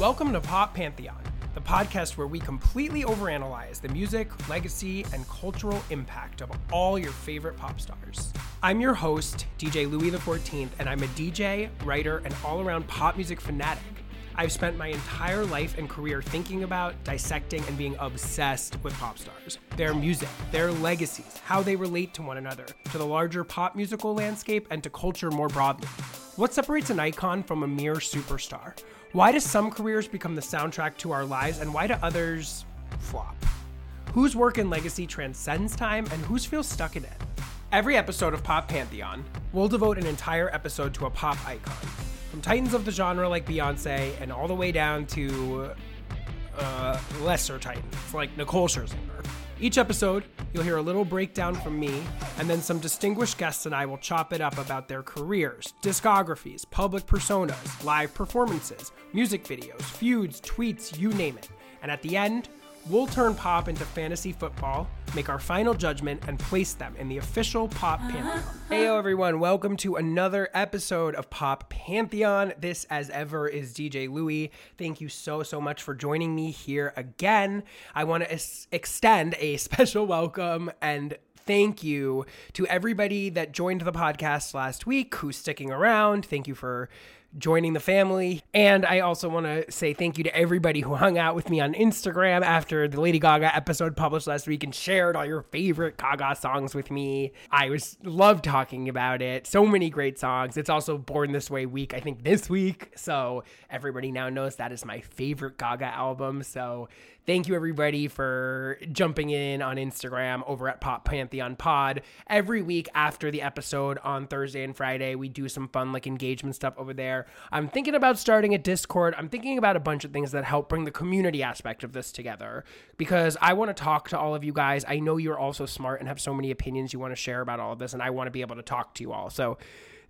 Welcome to Pop Pantheon, the podcast where we completely overanalyze the music, legacy, and cultural impact of all your favorite pop stars. I'm your host, DJ Louie XIV, and I'm a DJ, writer, and all around pop music fanatic. I've spent my entire life and career thinking about, dissecting, and being obsessed with pop stars, their music, their legacies, how they relate to one another, to the larger pop musical landscape, and to culture more broadly. What separates an icon from a mere superstar? Why do some careers become the soundtrack to our lives, and why do others flop? Whose work and legacy transcends time, and whose feels stuck in it? Every episode of Pop Pantheon, we'll devote an entire episode to a pop icon. From titans of the genre like Beyonce, and all the way down to uh, lesser titans like Nicole Scherzinger. Each episode, you'll hear a little breakdown from me, and then some distinguished guests and I will chop it up about their careers, discographies, public personas, live performances, music videos, feuds, tweets, you name it. And at the end, we'll turn pop into fantasy football, make our final judgment, and place them in the official Pop Pantheon. Uh-huh. Heyo, everyone. Welcome to another episode of Pop Pantheon. This, as ever, is DJ Louie. Thank you so, so much for joining me here again. I want to es- extend a special welcome and thank you to everybody that joined the podcast last week who's sticking around. Thank you for joining the family. And I also want to say thank you to everybody who hung out with me on Instagram after the Lady Gaga episode published last week and shared all your favorite Gaga songs with me. I was love talking about it. So many great songs. It's also Born This Way week, I think this week. So everybody now knows that is my favorite Gaga album. So Thank you, everybody, for jumping in on Instagram over at Pop Pantheon Pod. Every week after the episode on Thursday and Friday, we do some fun, like engagement stuff over there. I'm thinking about starting a Discord. I'm thinking about a bunch of things that help bring the community aspect of this together because I want to talk to all of you guys. I know you're also smart and have so many opinions you want to share about all of this, and I want to be able to talk to you all. So,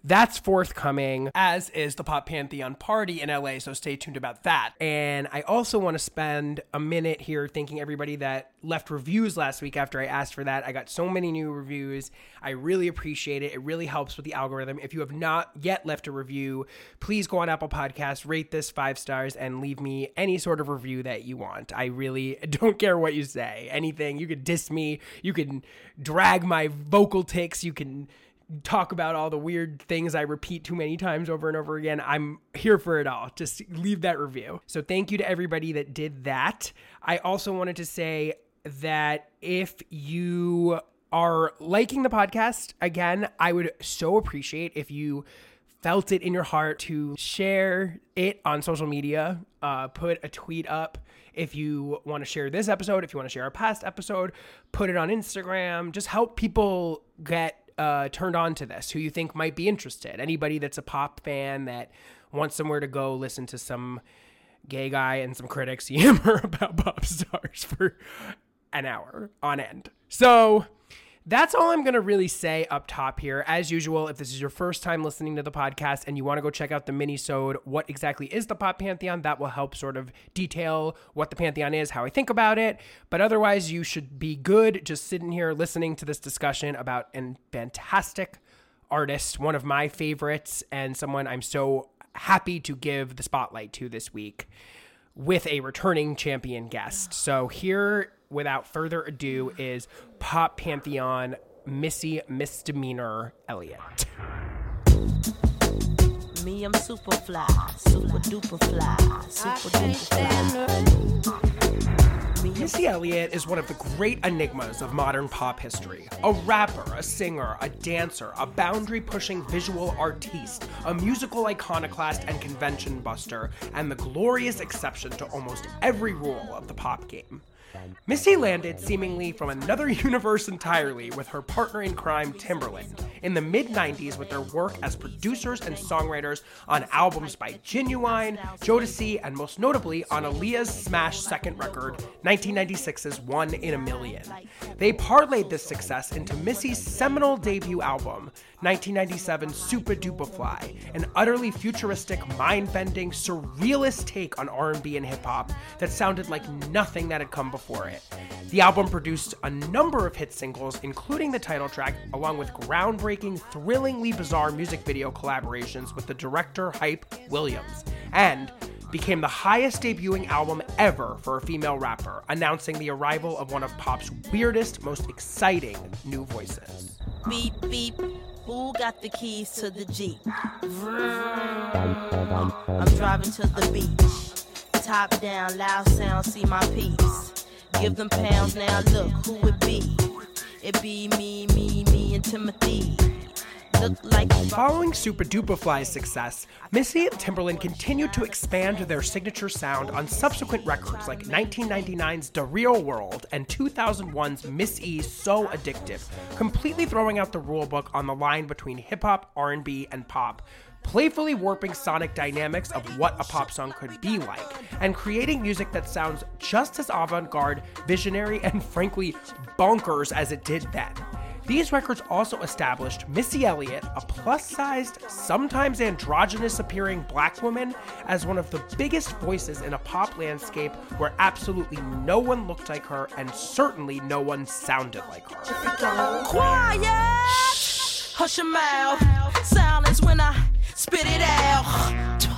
that's forthcoming, as is the Pop Pantheon party in LA, so stay tuned about that. And I also want to spend a minute here thanking everybody that left reviews last week after I asked for that. I got so many new reviews. I really appreciate it. It really helps with the algorithm. If you have not yet left a review, please go on Apple Podcasts, rate this five stars, and leave me any sort of review that you want. I really don't care what you say. Anything. You could diss me, you can drag my vocal ticks, you can talk about all the weird things I repeat too many times over and over again. I'm here for it all. Just leave that review. So thank you to everybody that did that. I also wanted to say that if you are liking the podcast, again, I would so appreciate if you felt it in your heart to share it on social media, uh, put a tweet up. If you want to share this episode, if you want to share a past episode, put it on Instagram. Just help people get uh, turned on to this who you think might be interested. Anybody that's a pop fan that wants somewhere to go listen to some gay guy and some critics yammer about pop stars for an hour on end. So that's all I'm going to really say up top here. As usual, if this is your first time listening to the podcast and you want to go check out the mini-sode, what exactly is the Pop Pantheon, that will help sort of detail what the Pantheon is, how I think about it. But otherwise, you should be good just sitting here listening to this discussion about a fantastic artist, one of my favorites, and someone I'm so happy to give the spotlight to this week with a returning champion guest. So here without further ado, is Pop Pantheon Missy Misdemeanor Elliott. Me, I'm super fly, super duper fly, super duper fly. Missy Elliott is one of the great enigmas of modern pop history. A rapper, a singer, a dancer, a boundary pushing visual artiste, a musical iconoclast and convention buster, and the glorious exception to almost every rule of the pop game. Missy landed seemingly from another universe entirely with her partner in crime, Timbaland, in the mid 90s with their work as producers and songwriters on albums by Ginuwine, Jodeci, and most notably on Aaliyah's smash second record, 1996's One in a Million. They parlayed this success into Missy's seminal debut album, 1997 Supa Dupa Fly, an utterly futuristic, mind-bending, surrealist take on R&B and hip hop that sounded like nothing that had come before it. The album produced a number of hit singles, including the title track, along with groundbreaking, thrillingly bizarre music video collaborations with the director Hype Williams, and became the highest debuting album ever for a female rapper, announcing the arrival of one of pop's weirdest, most exciting new voices. Beep, beep. Who got the keys to the Jeep? I'm driving to the beach. Top down, loud sound, see my peace. Give them pounds now, look who it be. It be me, me, me, and Timothy. Look like Following Supa Dupa Fly's success, Missy and Timbaland continued to expand their signature sound on subsequent records like 1999's The Real World and 2001's Miss E's So Addictive, completely throwing out the rulebook on the line between hip hop, R&B, and pop, playfully warping sonic dynamics of what a pop song could be like, and creating music that sounds just as avant-garde, visionary, and frankly bonkers as it did then. These records also established Missy Elliott, a plus sized, sometimes androgynous appearing black woman, as one of the biggest voices in a pop landscape where absolutely no one looked like her and certainly no one sounded like her. quiet. Hush your mouth. Silence when I spit it out.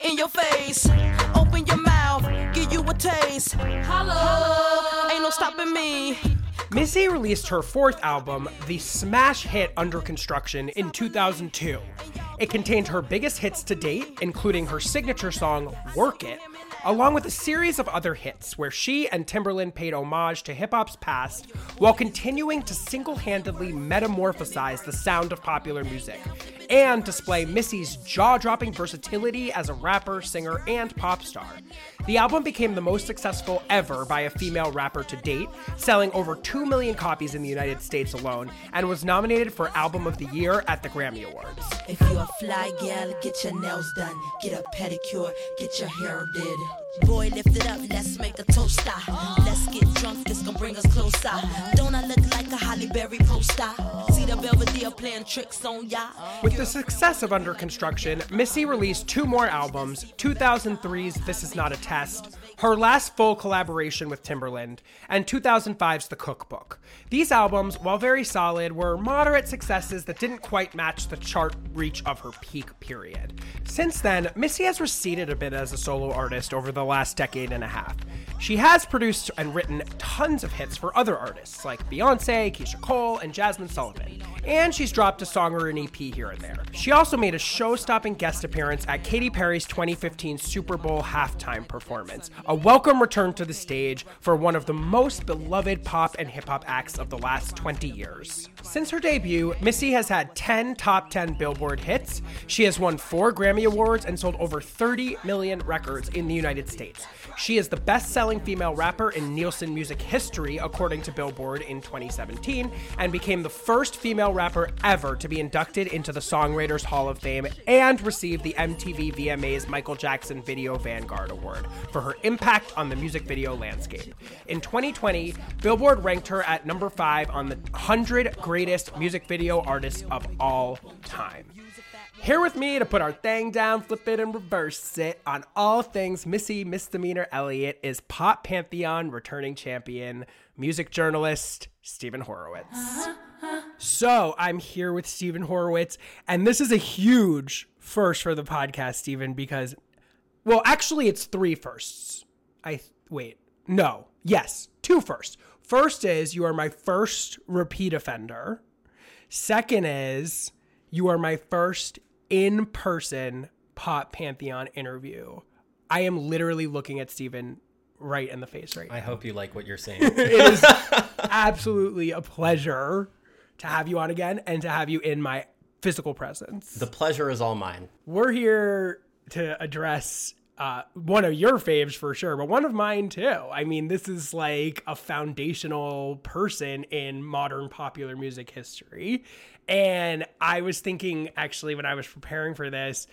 In your face. Open your mouth. Give you a taste. Hello. Ain't no stopping me. Missy released her fourth album, the smash hit Under Construction, in 2002. It contained her biggest hits to date, including her signature song, Work It, along with a series of other hits where she and Timbaland paid homage to hip hop's past while continuing to single handedly metamorphosize the sound of popular music and display Missy's jaw dropping versatility as a rapper, singer, and pop star. The album became the most successful ever by a female rapper to date, selling over 2 million copies in the United States alone, and was nominated for Album of the Year at the Grammy Awards. If you're a fly gal, get your nails done, get a pedicure, get your hair did. Boy, lift it up, let's make a toast. ah. Let's get drunk, this gon' bring us closer. Don't I look like a Halle Berry poster? See the Belvedere playing tricks on ya? With the success of Under Construction, Missy released two more albums 2003's This Is Not a Test, her last full collaboration with Timbaland, and 2005's The Cookbook. These albums, while very solid, were moderate successes that didn't quite match the chart reach of her peak period. Since then, Missy has receded a bit as a solo artist over the last decade and a half. She has produced and written tons of hits for other artists like Beyonce, Keyshia Cole, and Jazmine Sullivan. And she's dropped a song or an EP here and there. She also made a show stopping guest appearance at Katy Perry's 2015 Super Bowl halftime performance, a welcome return to the stage for one of the most beloved pop and hip hop acts of the last 20 years. Since her debut, Missy has had 10 top 10 Billboard hits. She has won four Grammy Awards and sold over 30 million records in the United States. She is the best selling female rapper in Nielsen music history, according to Billboard in 2017, and became the first female rapper ever to be inducted into the Songwriters Hall of Fame and receive the MTV VMA's Michael Jackson Video Vanguard Award for her impact on the music video landscape. In 2020, Billboard ranked her at number five on the 100 greatest music video artists of all time. Here with me to put our thing down, flip it, and reverse it on all things Missy Misdemeanor Elliott is Pop Pantheon returning champion, music journalist, Steven Horowitz. So I'm here with Steven Horowitz, and this is a huge first for the podcast, Steven, because, well, actually, it's three firsts. I wait, no, yes, Two. First is you are my first repeat offender. Second is you are my first in person Pop Pantheon interview. I am literally looking at Steven right in the face right now. I hope you like what you're saying. It is absolutely a pleasure to have you on again and to have you in my physical presence. the pleasure is all mine. We're here to address uh, one of your faves for sure, but one of mine too. I mean, this is like a foundational person in modern popular music history. And I was thinking actually when I was preparing for this,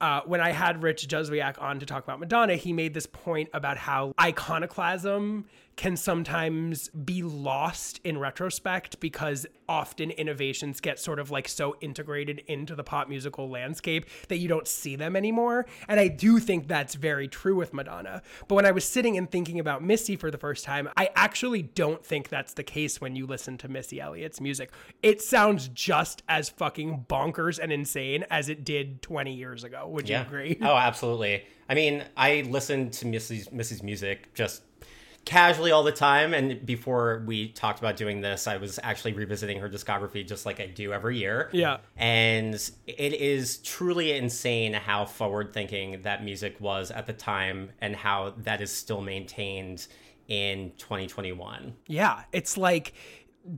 uh, when I had Rich Juzwiak on to talk about Madonna, he made this point about how iconoclasm can sometimes be lost in retrospect because often innovations get sort of like so integrated into the pop musical landscape that you don't see them anymore. And I do think that's very true with Madonna. But when I was sitting and thinking about Missy for the first time, I actually don't think that's the case when you listen to Missy Elliott's music. It sounds just as fucking bonkers and insane as it did 20 years ago. Would you agree? Oh, absolutely. I mean, I listen to Missy's Missy's music just casually all the time. And before we talked about doing this i was actually revisiting her discography just like i do every year. Yeah. and it is truly insane how forward thinking that music was at the time and how that is still maintained in 2021 Yeah, it's like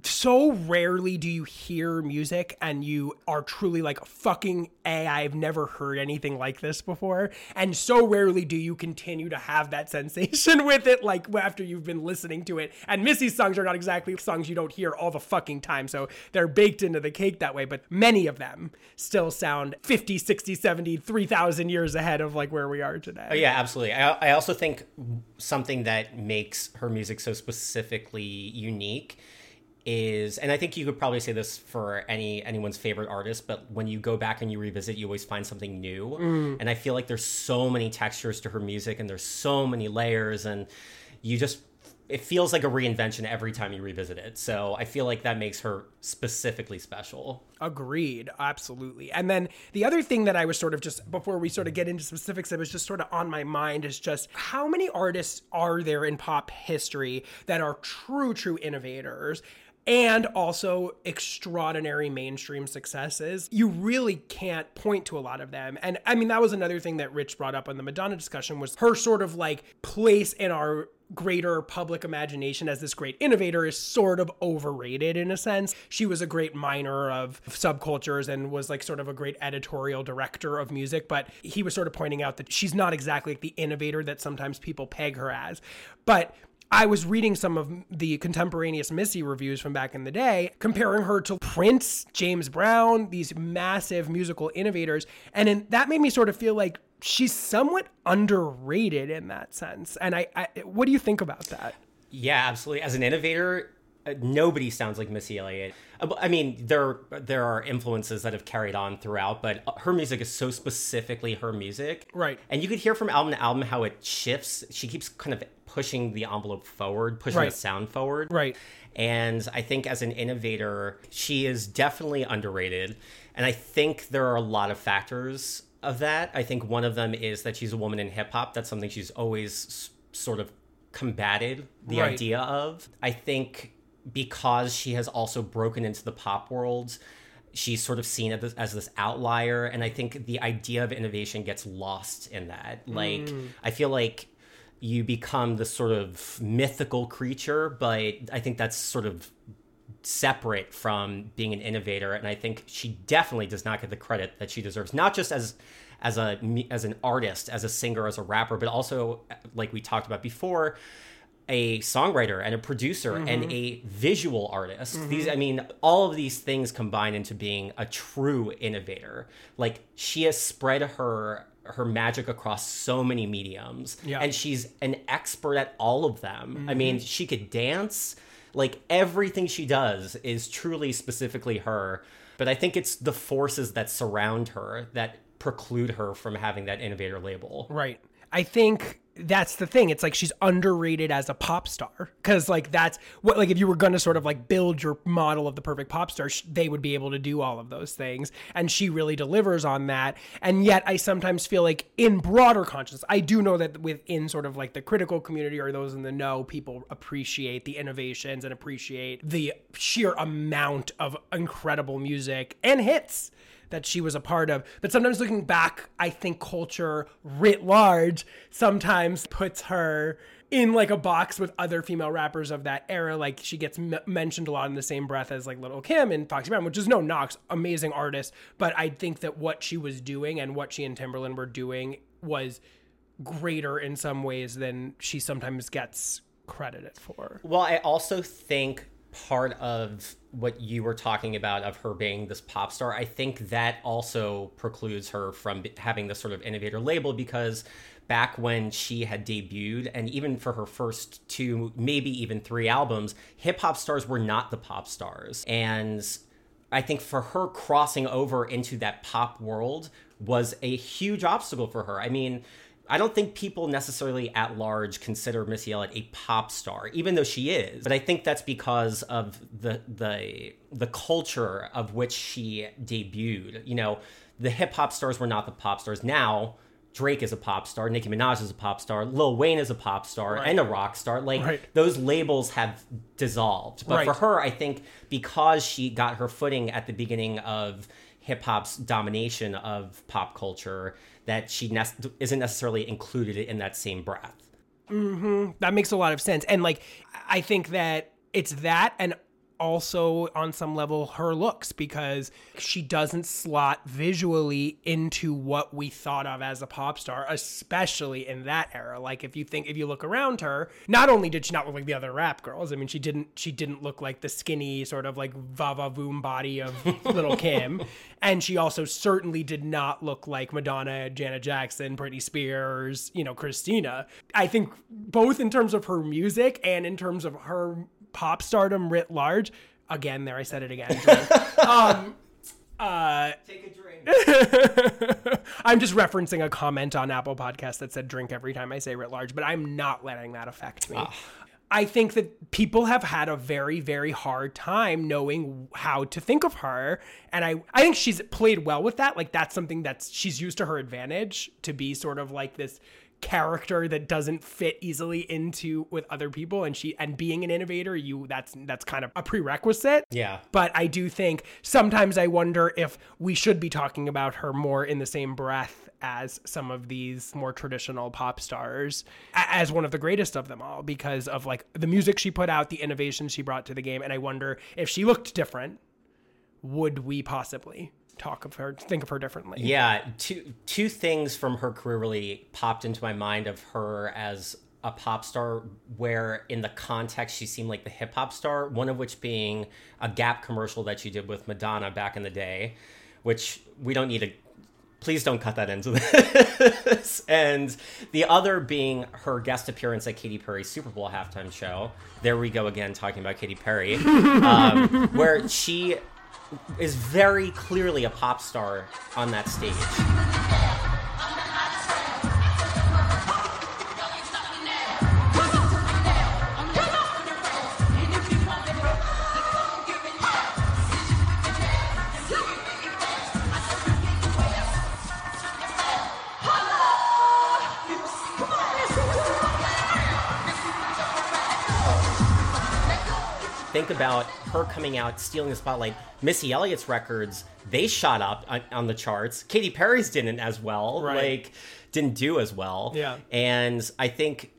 so rarely do you hear music and you are truly like fucking a I've never heard anything like this before. And so rarely do you continue to have that sensation with it like after you've been listening to it. And Missy's songs are not exactly songs you don't hear all the fucking time so they're baked into the cake that way but many of them still sound 50 60 70 3000 years ahead of like where we are today. Oh, yeah, absolutely. I, I also think something that makes her music so specifically unique is, and I think you could probably say this for any anyone's favorite artist, but when you go back and you revisit, you always find something new. Mm. And I feel like there's so many textures to her music, and there's so many layers, and you just it feels like a reinvention every time you revisit it. So I feel like that makes her specifically special. Agreed, absolutely. And then the other thing that I was sort of just before we sort of get into specifics, that was just sort of on my mind is just how many artists are there in pop history that are true, true innovators? And also extraordinary mainstream successes. You really can't point to a lot of them. And I mean, that was another thing that Rich brought up on the Madonna discussion was her sort of like place in our greater public imagination as this great innovator is sort of overrated in a sense. She was a great miner of subcultures and was like sort of a great editorial director of music, but he was sort of pointing out that she's not exactly the innovator that sometimes people peg her as. But I was reading some of the contemporaneous Missy reviews from back in the day, comparing her to Prince, James Brown, these massive musical innovators. And in, that made me sort of feel like she's somewhat underrated in that sense. And I, I what do you think about that? Yeah, absolutely. As an innovator, uh, nobody sounds like Missy Elliott. I mean, there there are influences that have carried on throughout, but uh, her music is so specifically her music, Right. And you could hear from album to album how it shifts. She keeps kind of pushing the envelope forward, pushing Right. the sound forward, Right. And I think as an innovator, she is definitely underrated. And I think there are a lot of factors of that. I think one of them is that she's a woman in hip hop. That's something she's always s- sort of combated the Right. idea of. I think because she has also broken into the pop world, she's sort of seen as this, as this outlier. And I think the idea of innovation gets lost in that. Like, mm. I feel like you become this sort of mythical creature, but I think that's sort of separate from being an innovator and i think she definitely does not get the credit that she deserves not just as as a as an artist as a singer as a rapper but also like we talked about before a songwriter and a producer and mm-hmm. a visual artist. These mm-hmm. i mean all of these things combine into being a true innovator. Like she has spread her her magic across so many mediums Yeah. and she's an expert at all of them. I mean mm-hmm. she could dance. Like everything she does is truly specifically her but i think it's the forces that surround her that preclude her from having that innovator label. Right. I think that's the thing. It's like she's underrated as a pop star because like that's what like if you were gonna sort of like build your model of the perfect pop star, sh- they would be able to do all of those things, and she really delivers on that. And yet, I sometimes feel like in broader conscience, I do know that within sort of like the critical community or those in the know, people appreciate the innovations and appreciate the sheer amount of incredible music and hits that she was a part of. But sometimes looking back, I think culture writ large sometimes puts her in like a box with other female rappers of that era. Like she gets m- mentioned a lot in the same breath as like Little Kim and Foxy Brown, which is no knocks, amazing artist. But I think that what she was doing and what she and Timbaland were doing was greater in some ways than she sometimes gets credited for. Well, I also think part of what you were talking about of her being this pop star, I think that also precludes her from having this sort of innovator label because back when she had debuted, and even for her first two, maybe even three albums, hip hop stars were not the pop stars. And I think for her crossing over into that pop world was a huge obstacle for her. I mean, I don't think people necessarily at large consider Missy Elliott a pop star, even though she is. But I think that's because of the the the culture of which she debuted. You know, the hip hop stars were not the pop stars. Now Drake is a pop star, Nicki Minaj is a pop star, Lil Wayne is a pop star Right. and a rock star. Like Right. those labels have dissolved. But Right. for her, I think because she got her footing at the beginning of hip hop's domination of pop culture, that she ne- isn't necessarily included in that same breath. Mm-hmm. that makes a lot of sense. And like, I think that it's that and also on some level her looks because she doesn't slot visually into what we thought of as a pop star especially in that era. Like if you think if you look around her not only did she not look like the other rap girls i mean she didn't she didn't look like the skinny sort of like vava voom body of little kim. And she also certainly did not look like madonna janet jackson britney spears you know christina. I think both in terms of her music and in terms of her pop stardom writ large. Again, there I said it again. um, uh, Take a drink. I'm just referencing a comment on Apple Podcast that said drink every time I say writ large, but I'm not letting that affect me. I think that people have had a very, very hard time knowing how to think of her. And I, I think she's played well with that. Like that's something that's she's used to her advantage to be sort of like this character that doesn't fit easily into with other people and she and being an innovator you that's that's kind of a prerequisite Yeah. but I do think sometimes I wonder if we should be talking about her more in the same breath as some of these more traditional pop stars as one of the greatest of them all because of like the music she put out, the innovation she brought to the game and I wonder if she looked different, would we possibly talk of her think of her differently? Yeah, two two things from her career really popped into my mind of her as a pop star where in the context she seemed like the hip hop star, one of which being a Gap commercial that she did with Madonna back in the day, which we don't need to please don't cut that into this. and the other being her guest appearance at Katy Perry's Super Bowl halftime show. There we go again, talking about Katy Perry, um, where she is very clearly a pop star on that stage. Her coming out, stealing the spotlight. Missy Elliott's records, they shot up on, on the charts. Katy Perry's didn't as well. Right. Like, didn't do as well. Yeah. And I think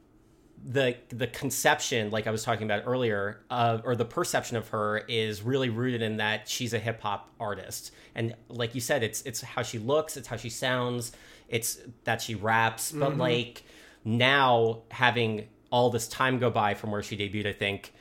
the the conception, like I was talking about earlier, uh, or the perception of her is really rooted in that she's a hip hop artist, and like you said, it's it's how she looks, it's how she sounds, it's that she raps. But like now, having all this time go by from where she debuted, I think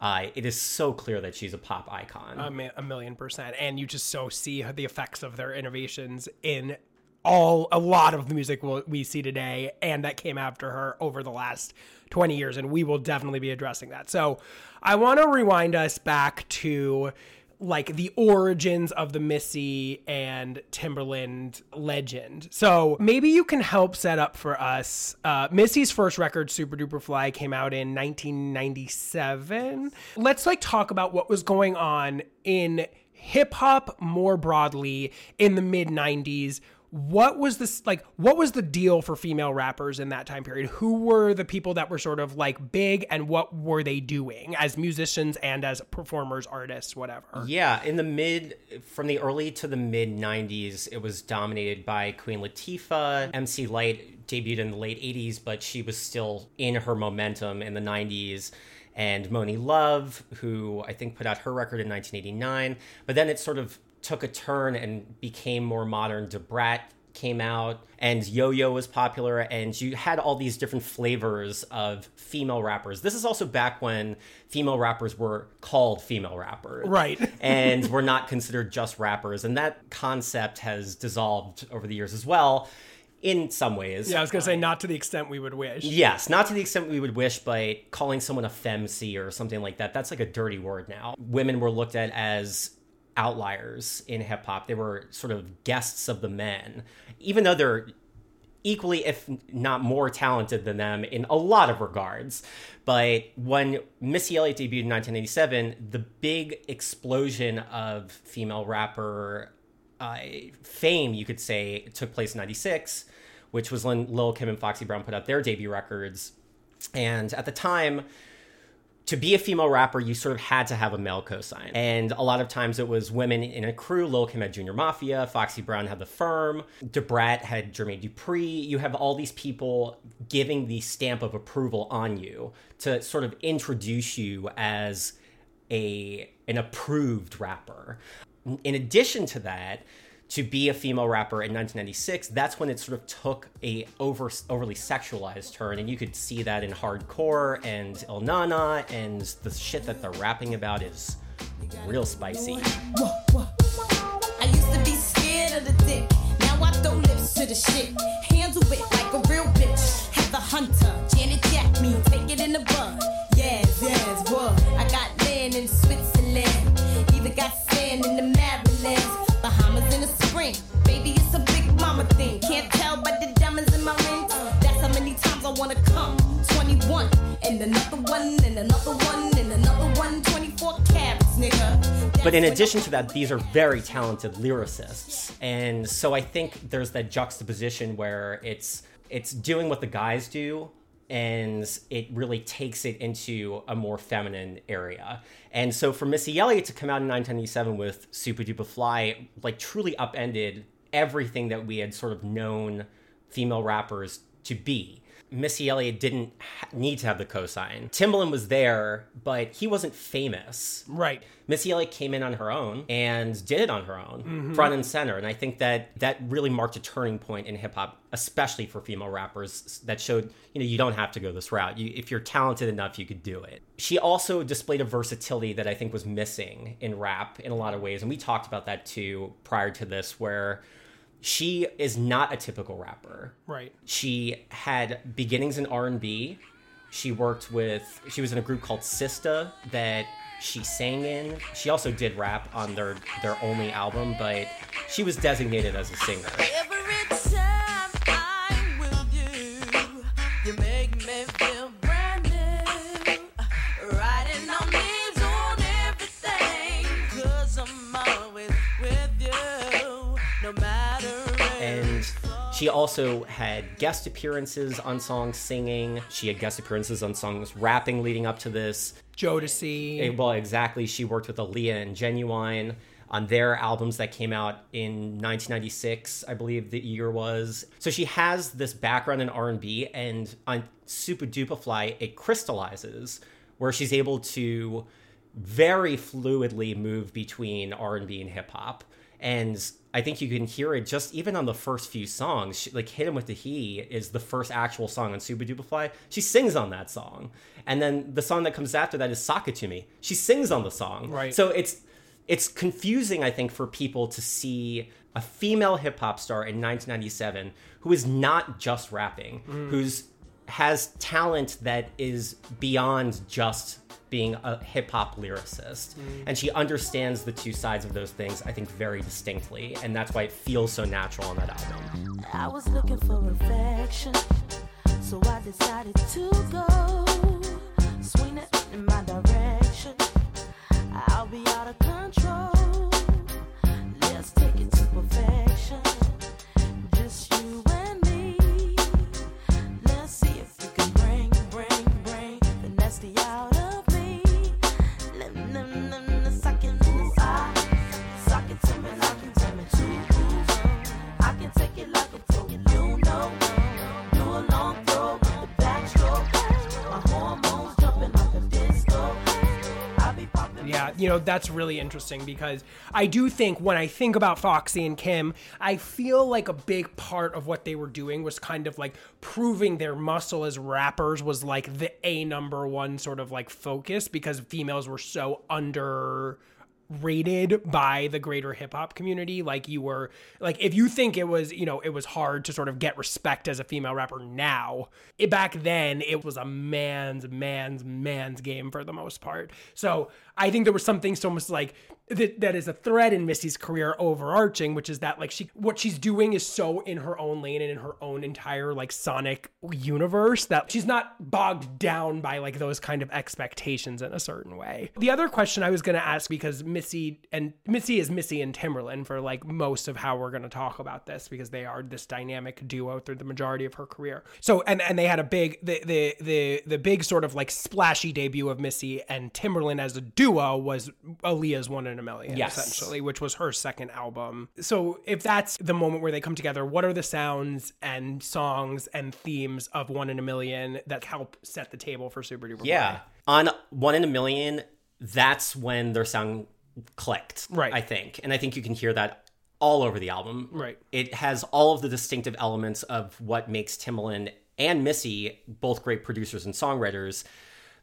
uh, it is so clear that she's a pop icon. a, mi- a million percent and you just so see the effects of their innovations in all a lot of the music we see today and that came after her over the last 20 years and we will definitely be addressing that so i want to rewind us back to like the origins of the Missy and Timbaland legend. So maybe you can help set up for us. Uh, Missy's first record, Supa Dupa Fly, came out in 1997. Let's like talk about what was going on in hip hop more broadly in the mid 90s what was this like what was the deal for female rappers in that time period who were the people that were sort of like big and what were they doing as musicians and as performers artists whatever Yeah, in the mid, from the early to the mid 90s, it was dominated by Queen Latifah. MC Lyte debuted in the late 80s, but she was still in her momentum in the 90s. And Monie Love, who I think put out her record in 1989. But then it sort of took a turn and became more modern. Da Brat came out and yo-yo was popular and you had all these different flavors of female rappers this is also back when female rappers were called female rappers Right. and were not considered just rappers and that concept has dissolved over the years as well in some ways. Yeah, I was gonna say um, not to the extent we would wish. Yes, not to the extent we would wish, but calling someone a femc or something like that, that's like a dirty word now. Women were looked at as outliers in hip hop. They were sort of guests of the men, even though they're equally, if not more talented than them in a lot of regards. But when Missy Elliott debuted in 1987, the big explosion of female rapper uh, fame, you could say, took place in 96, which was when Lil Kim and Foxy Brown put out their debut records. And at the time, to be a female rapper, you sort of had to have a male cosign. And a lot of times it was women in a crew. Lil Kim had Junior Mafia, Foxy Brown had The Firm, Da Brat had Jermaine Dupri. You have all these people giving the stamp of approval on you to sort of introduce you as a an approved rapper. In addition to that, to be a female rapper in 1996, that's when it sort of took a over overly sexualized turn, and you could see that in hardcore and Ill Na Na, and the shit that they're rapping about is real spicy. I used to be scared of the dick. Now I throw lips to the shit. Handle it like a real bitch. Have the hunter, Janet Jack me, take it in the. Yes, yes, what? I got land in Switzerland. Even got sand in the and another one, and another one, and another one. 24 carats, nigga. But in addition to that, these are very talented lyricists, and so I think there's that juxtaposition where it's it's doing what the guys do, and it really takes it into a more feminine area. And so for Missy Elliott to come out in 1997 with Supa Dupa Fly, like truly upended everything that we had sort of known female rappers to be. Missy Elliott didn't ha- need to have the cosign. Timbaland was there, but he wasn't famous. Right. Missy Elliott came in on her own and did it on her own, mm-hmm. front and center. And I think that that really marked a turning point in hip hop, especially for female rappers, that showed, you know, you don't have to go this route. You, if you're talented enough, you could do it. She also displayed a versatility that I think was missing in rap in a lot of ways. And we talked about that too prior to this, where she is not a typical rapper. Right. she had beginnings in r&b she worked with she was in a group called sista that she sang in. She also did rap on their their only album but she was designated as a singer she also had guest appearances on songs singing she had guest appearances on songs rapping leading up to this Jodeci. Eh, Well, exactly. She worked with Aaliyah and Ginuwine on their albums that came out in 1996, I believe the year was. So she has this background in R&B, and on Supa Dupa Fly, it crystallizes where she's able to very fluidly move between R&B and hip hop. And I think you can hear it just even on the first few songs. She, like "Hit 'Em with the He" is the first actual song on Supa Dupa Fly. She sings on that song, and then the song that comes after that is "Sock It to Me." She sings on the song. Right. So it's it's confusing, I think, for people to see a female hip hop star in 1997 who is not just rapping, mm. who's has talent that is beyond just being a hip hop lyricist. Mm. And she understands the two sides of those things, I think, very distinctly. And that's why it feels so natural on that album. I was looking for affection, so I decided to go. Swing it in my direction. I'll be out of control. Let's take it to perfection. You know, that's really interesting because I do think when I think about Foxy and Kim, I feel like a big part of what they were doing was kind of like proving their muscle as rappers was like the A number one sort of like focus because females were so under rated by the greater hip hop community. Like you were like if you think it was, you know, it was hard to sort of get respect as a female rapper now, it, back then it was a man's man's man's game for the most part. So I think there was something so almost like that, that is a thread in Missy's career overarching, which is that like she what she's doing is so in her own lane and in her own entire like sonic universe that she's not bogged down by like those kind of expectations in a certain way. The other question I was gonna ask because Missy and Missy is Missy and Timbaland for like most of how we're gonna talk about this because they are this dynamic duo through the majority of her career. So and and they had a big the the the the big sort of like splashy debut of Missy and Timbaland as a duo was Aaliyah's One in a Million, Yes. essentially, which was her second album. So if that's the moment where they come together, what are the sounds and songs and themes of One in a Million that help set the table for Supa Dupa? Yeah. On One in a Million, that's when their sound clicked. Right. I think. And I think you can hear that all over the album. Right. It has all of the distinctive elements of what makes Timbaland and Missy, both great producers and songwriters,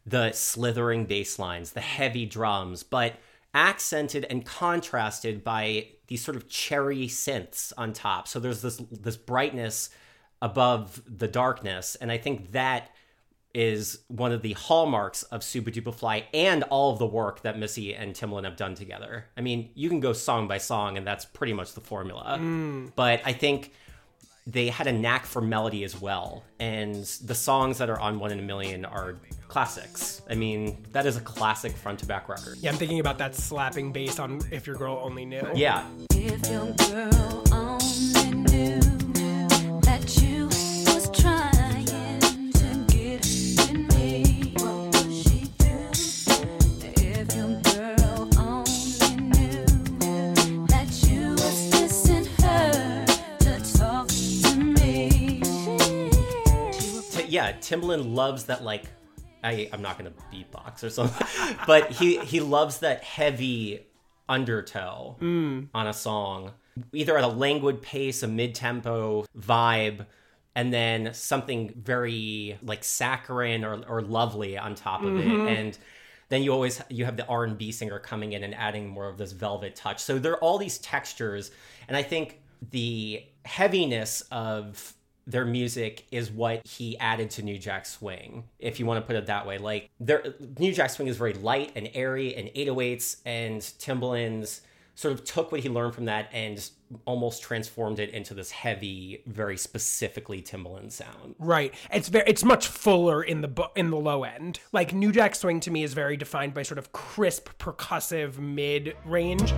the slithering bass lines, the heavy drums, but accented and contrasted by these sort of cherry synths on top. So there's this this brightness above the darkness, and I think that is one of the hallmarks of Supa Dupa Fly and all of the work that Missy and Timbaland have done together. I mean, you can go song by song, and that's pretty much the formula. Mm. But I think they had a knack for melody as well, and the songs that are on One in a Million are classics. I mean, that is a classic front to back record. Yeah, I'm thinking about that slapping bass on If Your Girl Only Knew. Yeah, yeah, Timbaland loves that like I I'm not gonna beatbox or something, but he he loves that heavy undertow mm. on a song, either at a languid pace, a mid tempo vibe, and then something very like saccharine or or lovely on top of it, mm-hmm. and then you always you have the r&b singer coming in and adding more of this velvet touch. So there are all these textures and i think the heaviness of their music is what he added to new jack swing if you want to put it that way like their new jack swing is very light and airy and 808s and timbaland's sort of took what he learned from that and almost transformed it into this heavy very specifically timbaland sound Right. It's very it's much fuller in the bu- in the low end. Like New Jack Swing to me is very defined by sort of crisp percussive mid range.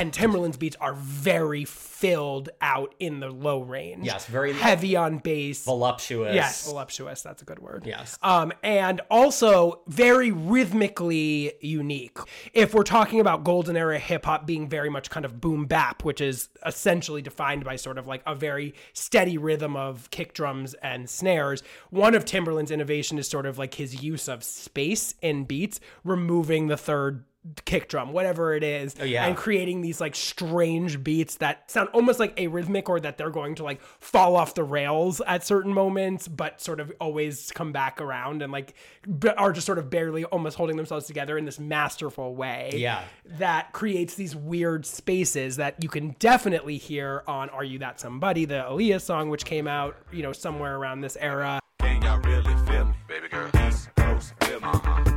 And Timbaland's beats are very filled out in the low range. Yes, very heavy on bass. voluptuous Yes, voluptuous. That's a good word. Yes. Um, and also very rhythmically unique. If we're talking about golden era hip hop being very much kind of boom bap, which is essentially defined by sort of like a very steady rhythm of kick drums and snares, one of Timbaland's innovation is sort of like his use of space in beats, removing the third kick drum, whatever it is, Oh, yeah. and creating these like strange beats that sound almost like arrhythmic or that they're going to like fall off the rails at certain moments, but sort of always come back around and like b- are just sort of barely almost holding themselves together in this masterful way. Yeah. That creates these weird spaces that you can definitely hear on Are You That Somebody, the Aaliyah song, which came out, you know, somewhere around this era. Can y'all really feel me? Baby girl. East Coast, feel me.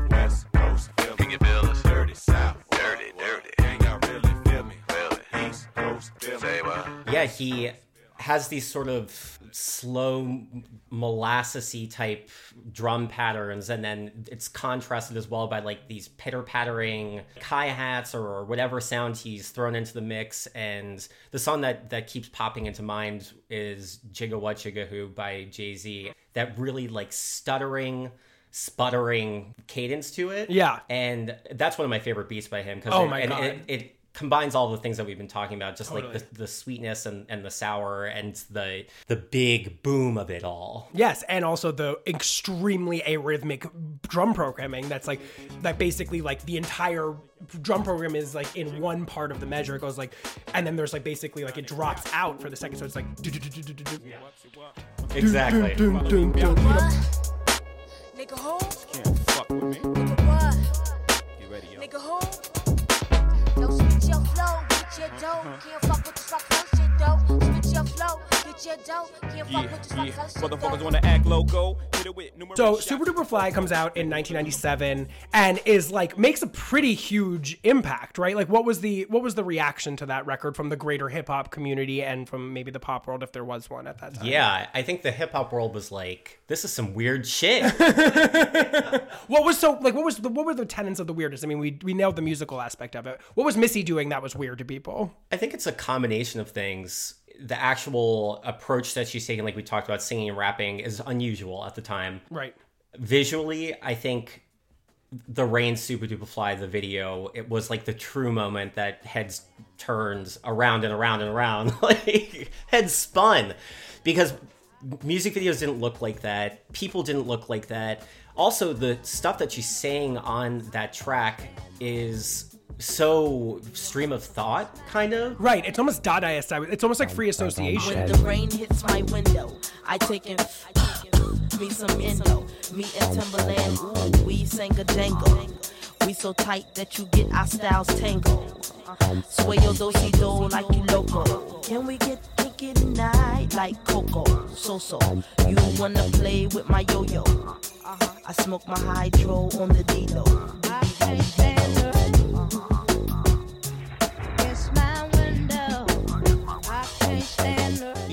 West Coast, feel me. Can you feel us? Dirty South. Dirty, dirty. Can y'all really feel me? It. East Coast, feel me. Yeah, he has these sort of slow molassesy type drum patterns, and then it's contrasted as well by like these pitter pattering hi hats or, whatever sound he's thrown into the mix. And the song that that keeps popping into mind is "Jigga What Jigga Who" by Jay Z. That really like stuttering. Sputtering cadence to it, Yeah. and that's one of my favorite beats by him because Oh it, my and God. it, it combines all the things that we've been talking about, just Totally. like the, the sweetness and, and the sour and the the big boom of it all. Yes, and also the extremely arrhythmic drum programming that's like that basically like the entire drum program is like in one part of the measure it goes like and then there's like basically like it drops out for the second so it's like Exactly. Nigga who? Can't fuck with me. Nigga what? Get ready, yo. Nigga who? Yo, switch your flow, get your dough. Uh-huh. Can't fuck with this first shit though. Switch your flow, get your dough. Can't fuck Yeah, with this yeah. fuck first shit Motherfuckers wanna act loco. Hit it with numerous So. Supa Dupa Fly comes out in 1997 and is like makes a pretty huge impact, right? Like what was the what was the reaction to that record from the greater hip hop community and from maybe the pop world if there was one at that time? Yeah, I think the hip hop world was like, this is some weird shit. What was so like what was the what were the tenets of the weirdness? I mean, we we nailed the musical aspect of it. What was Missy doing that was weird to people? I think it's a combination of things. The actual approach that she's taking, like we talked about, singing and rapping, is unusual at the time. Right. Visually, I think the Rain Supa Dupa Fly, the video, it was like the true moment that heads turns around and around and around, like heads spun, because music videos didn't look like that. People didn't look like that. Also, the stuff that she's saying on that track is so stream of thought, kind of. Right. It's almost Dadaist. I It's almost like free association. When the rain hits my window, I take in me some Indo. Me and um, Timbaland, ooh, we sang a dangle. We so tight that you get our styles tangled. Sway your do do like you loco. Can we get kinky tonight like Coco? So so, you wanna play with my yo yo? Uh-huh. I smoke my hydro on the D-Lo.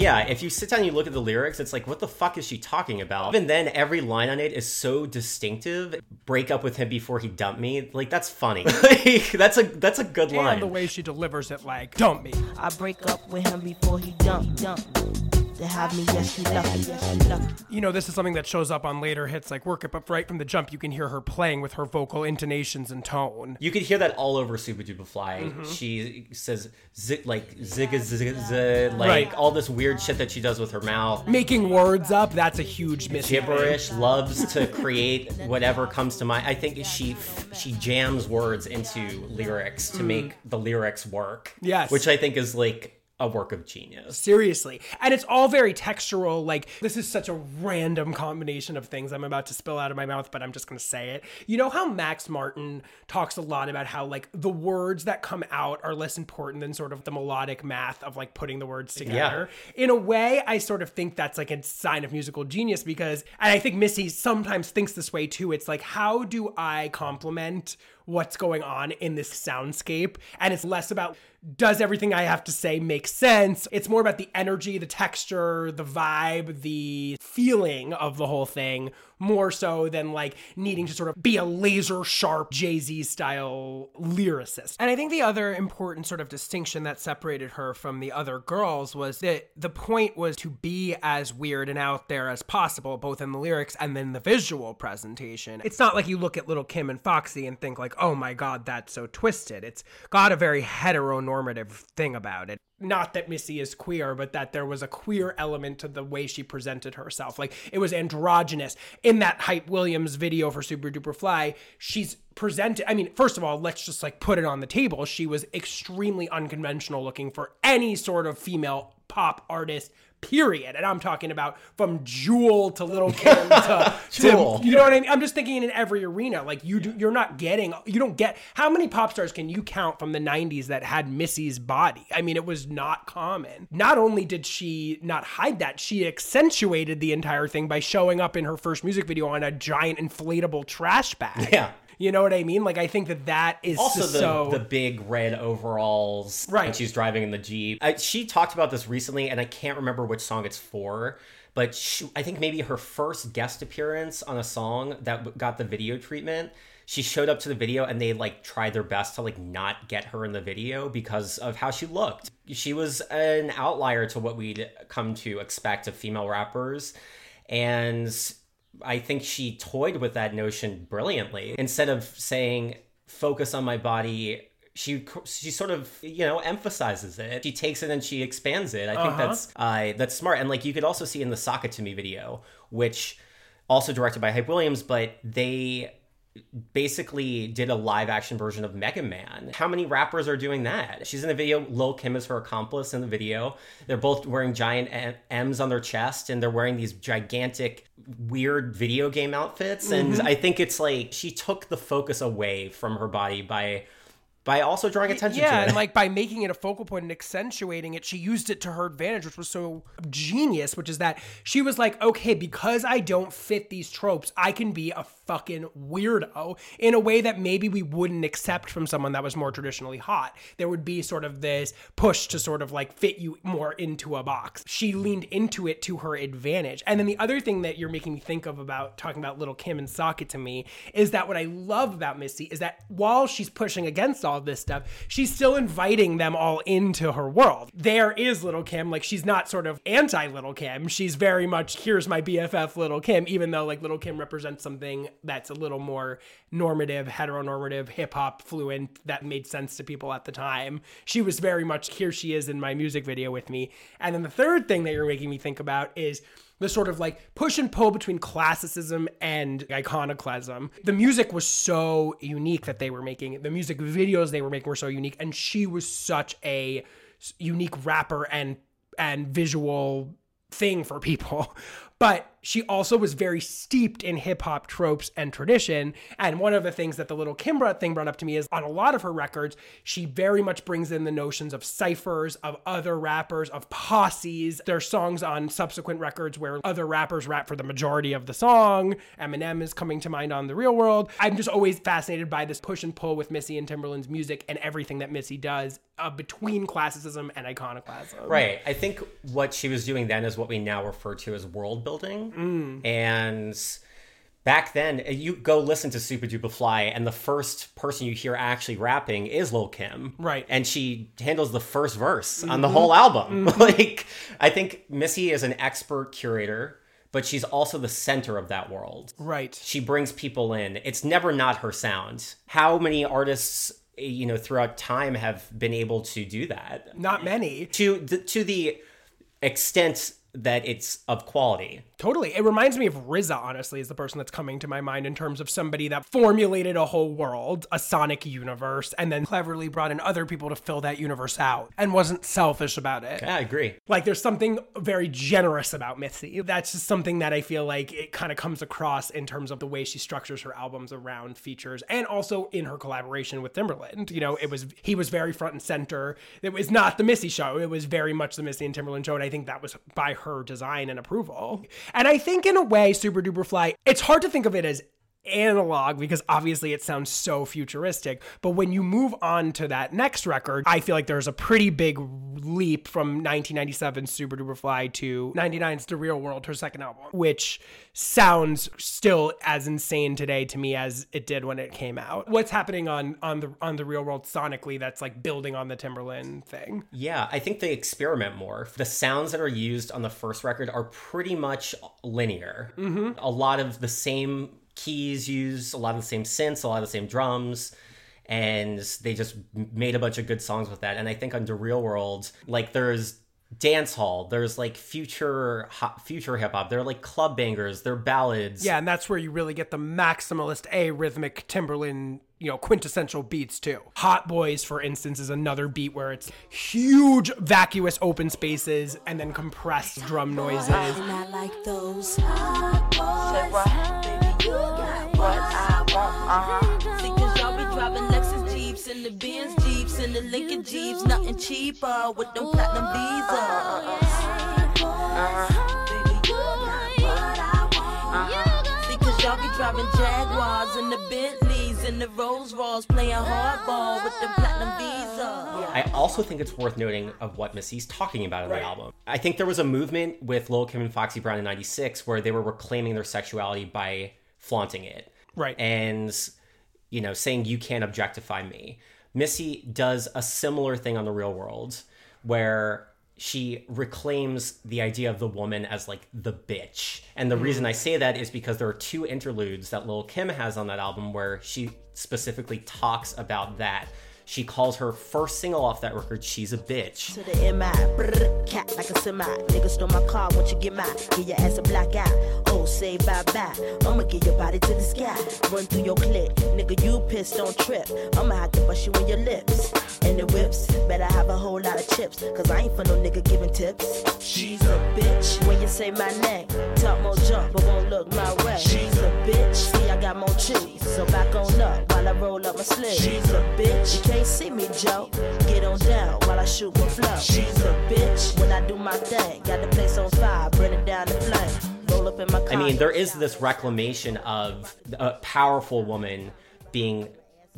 Yeah, if you sit down and you look at the lyrics, it's like, what the fuck is she talking about? Even then, every line on it is so distinctive. Break up with him before he dumped me. Like that's funny. Like, that's a that's a good line. And the way she delivers it, like, dump me. I break up with him before he dump, dump. To have me, yes, you lucky, yes, you lucky. You know, this is something that shows up on later hits like Work It, but right from the jump, you can hear her playing with her vocal intonations and tone. You could hear that all over Supa Dupa Fly. Mm-hmm. She says zig like zig zig zig like Right. all this weird shit that she does with her mouth. Making words up, that's a huge miss. Gibberish loves to create whatever comes to mind. I think she she jams words into lyrics to make the lyrics work. Mm. Yes. which I think is like a work of genius. Seriously. And it's all very textural. Like, this is such a random combination of things I'm about to spill out of my mouth, but I'm just going to say it. You know how Max Martin talks a lot about how, like, the words that come out are less important than sort of the melodic math of, like, putting the words together? In a way, I sort of think that's, like, a sign of musical genius because, and I think Missy sometimes thinks this way too. It's like, how do I complement what's going on in this soundscape? And it's less about, does everything I have to say make sense? It's more about the energy, the texture, the vibe, the feeling of the whole thing, more so than like needing to sort of be a laser sharp Jay Z style lyricist. And I think the other important sort of distinction that separated her from the other girls was that the point was to be as weird and out there as possible, both in the lyrics and then the visual presentation. It's not like you look at Little Kim and Foxy and think like, oh my god, that's so twisted. It's got a very heteronormative thing about it. Not that Missy is queer, but that there was a queer element to the way she presented herself. Like it was androgynous. In that Hype Williams video for Supa Dupa Fly, she's presented. I mean, first of all, let's just like put it on the table. She was extremely unconventional looking for any sort of female pop artist period. And i'm talking about from jewel to little kim to, Jewel. to you know what i mean? I'm just thinking in every arena like you do you're not getting you don't get how many pop stars can you count from the 90s that had missy's body? I mean it was not common. Not only did she not hide that she accentuated the entire thing by showing up in her first music video on a giant inflatable trash bag. Yeah. You know what i mean like i think that that is Also, the, so the big red overalls Right. when she's driving in the Jeep. I, she talked about this recently, and I can't remember which song it's for, but she, I think maybe her first guest appearance on a song that got the video treatment. She showed up to the video, and they like tried their best to like not get her in the video because of how she looked. She was an outlier to what we'd come to expect of female rappers, and I think she toyed with that notion brilliantly. Instead of saying, focus on my body, she she sort of you know emphasizes it. She takes it and she expands it. I think Uh-huh. that's uh, that's smart. And like you could also see in the Sock It to Me video, which also directed by Hype Williams, but they basically did a live action version of Mega Man. How many rappers are doing that? She's in the video. Lil Kim is her accomplice in the video. They're both wearing giant M's on their chest and they're wearing these gigantic, weird video game outfits. And mm-hmm. I think it's like she took the focus away from her body by by also drawing attention yeah, to it. and like by making it a focal point and accentuating it, she used it to her advantage, which was so genius. Which is that she was like, okay, because I don't fit these tropes, I can be a fucking weirdo in a way that maybe we wouldn't accept from someone that was more traditionally hot. There would be sort of this push to sort of like fit you more into a box. She leaned into it to her advantage. And then the other thing that you're making me think of about talking about Little Kim and Sock It to Me is that what I love about Missy is that while she's pushing against all this stuff, she's still inviting them all into her world. There is Little Kim, like she's not sort of anti Little Kim. She's very much here's my BFF Little Kim, even though like Little Kim represents something that's a little more normative, heteronormative, hip hop fluent that made sense to people at the time. She was very much here she is in my music video with me. And then the third thing that you're making me think about is the sort of like push and pull between classicism and iconoclasm. The music was so unique that they were making. The music videos they were making were so unique, and she was such a unique rapper and and visual thing for people. But she also was very steeped in hip hop tropes and tradition. And one of the things that the little Kimbra thing brought up to me is on a lot of her records, she very much brings in the notions of ciphers, of other rappers, of posses. There are songs on subsequent records where other rappers rap for the majority of the song. Eminem is coming to mind on The Real World. I'm just always fascinated by this push and pull with Missy and Timbaland's music and everything that Missy does uh, between classicism and iconoclasm. Right. I think what she was doing then is what we now refer to as world building. Mm. And back then, you go listen to Supa Dupa Fly, and the first person you hear actually rapping is Lil Kim. Right. And she handles the first verse on the mm-hmm. whole album. Mm-hmm. like, I think Missy is an expert curator. But she's also the center of that world. Right. She brings people in. It's never not her sound. How many artists, you know, throughout time have been able to do that? Not many. to the, to the extent that it's of quality. Totally. It reminds me of RZA, honestly, is the person that's coming to my mind in terms of somebody that formulated a whole world, a sonic universe, and then cleverly brought in other people to fill that universe out and wasn't selfish about it. Yeah, I agree. Like there's something very generous about Missy. That's just something that I feel like it kind of comes across in terms of the way she structures her albums around features and also in her collaboration with Timbaland. You know, it was he was very front and center. It was not the Missy show. It was very much the Missy and Timbaland show. And I think that was by her design and approval. And I think in a way, Supa Dupa Fly, it's hard to think of it as analog because obviously it sounds so futuristic. But when you move on to that next record, I feel like there's a pretty big leap from 1997 Supa Dupa Fly to 99's The Real World, her second album, which sounds still as insane today to me as it did when it came out. What's happening on on the on the Real World sonically that's like building on the Timbaland thing? Yeah, I think they experiment more. The sounds that are used on the first record are pretty much linear. Mm-hmm. A lot of the same keys used, a lot of the same synths, a lot of the same drums. And they just made a bunch of good songs with that. And I think under Real World, like there's dance hall, there's like future ho- future hip hop, they're like club bangers, they're ballads. Yeah, and that's where you really get the maximalist a rhythmic Timbaland, you know, quintessential beats too. Hot Boys, for instance, is another beat where it's huge, vacuous open spaces and then compressed drum noises. Uh-huh. See, cause y'all be driving Lexus Jeeps and the Benz Jeeps and the Lincoln Jeeps. Nothing cheaper with them platinum visas. Baby, you got what I want. See, cause y'all be driving Jaguars and the Bentleys and the Rolls Royce playing hardball with them platinum visas. I also think it's worth noting of what Missy's talking about in the album. I think there was a movement with Lil Kim and Foxy Brown in '96 where they were reclaiming their sexuality by flaunting it, Right. and you know saying you can't objectify me. Missy does a similar thing on the Real World, where she reclaims the idea of the woman as like the bitch. And the reason I mm. say that is because there are two interludes that Lil Kim has on that album where she specifically talks about that. She calls her first single off that record "She's a Bitch." to the MI. Brrr, cat like a semi. Nigga stole my car, won't you get mine? Give your ass a black eye. Oh, say bye bye. I'ma get your body to the sky. Run through your clip. Nigga, you pissed, don't trip. I'ma have to bust you in your lips. And the whips, better have a whole lot of chips. Cause I ain't for no nigga giving tips. She's a bitch. When you say my name, talk more jump, but won't look my way. She's a bitch. See, I got more cheese. So back on up while I roll up my sleeves. She's a bitch. You can't see me, Joe. Get on down while I shoot my flow. She's a bitch. When I do my thing, got the place on fire, burn it down the flame. Roll up in my car. I mean, there is this reclamation of a powerful woman being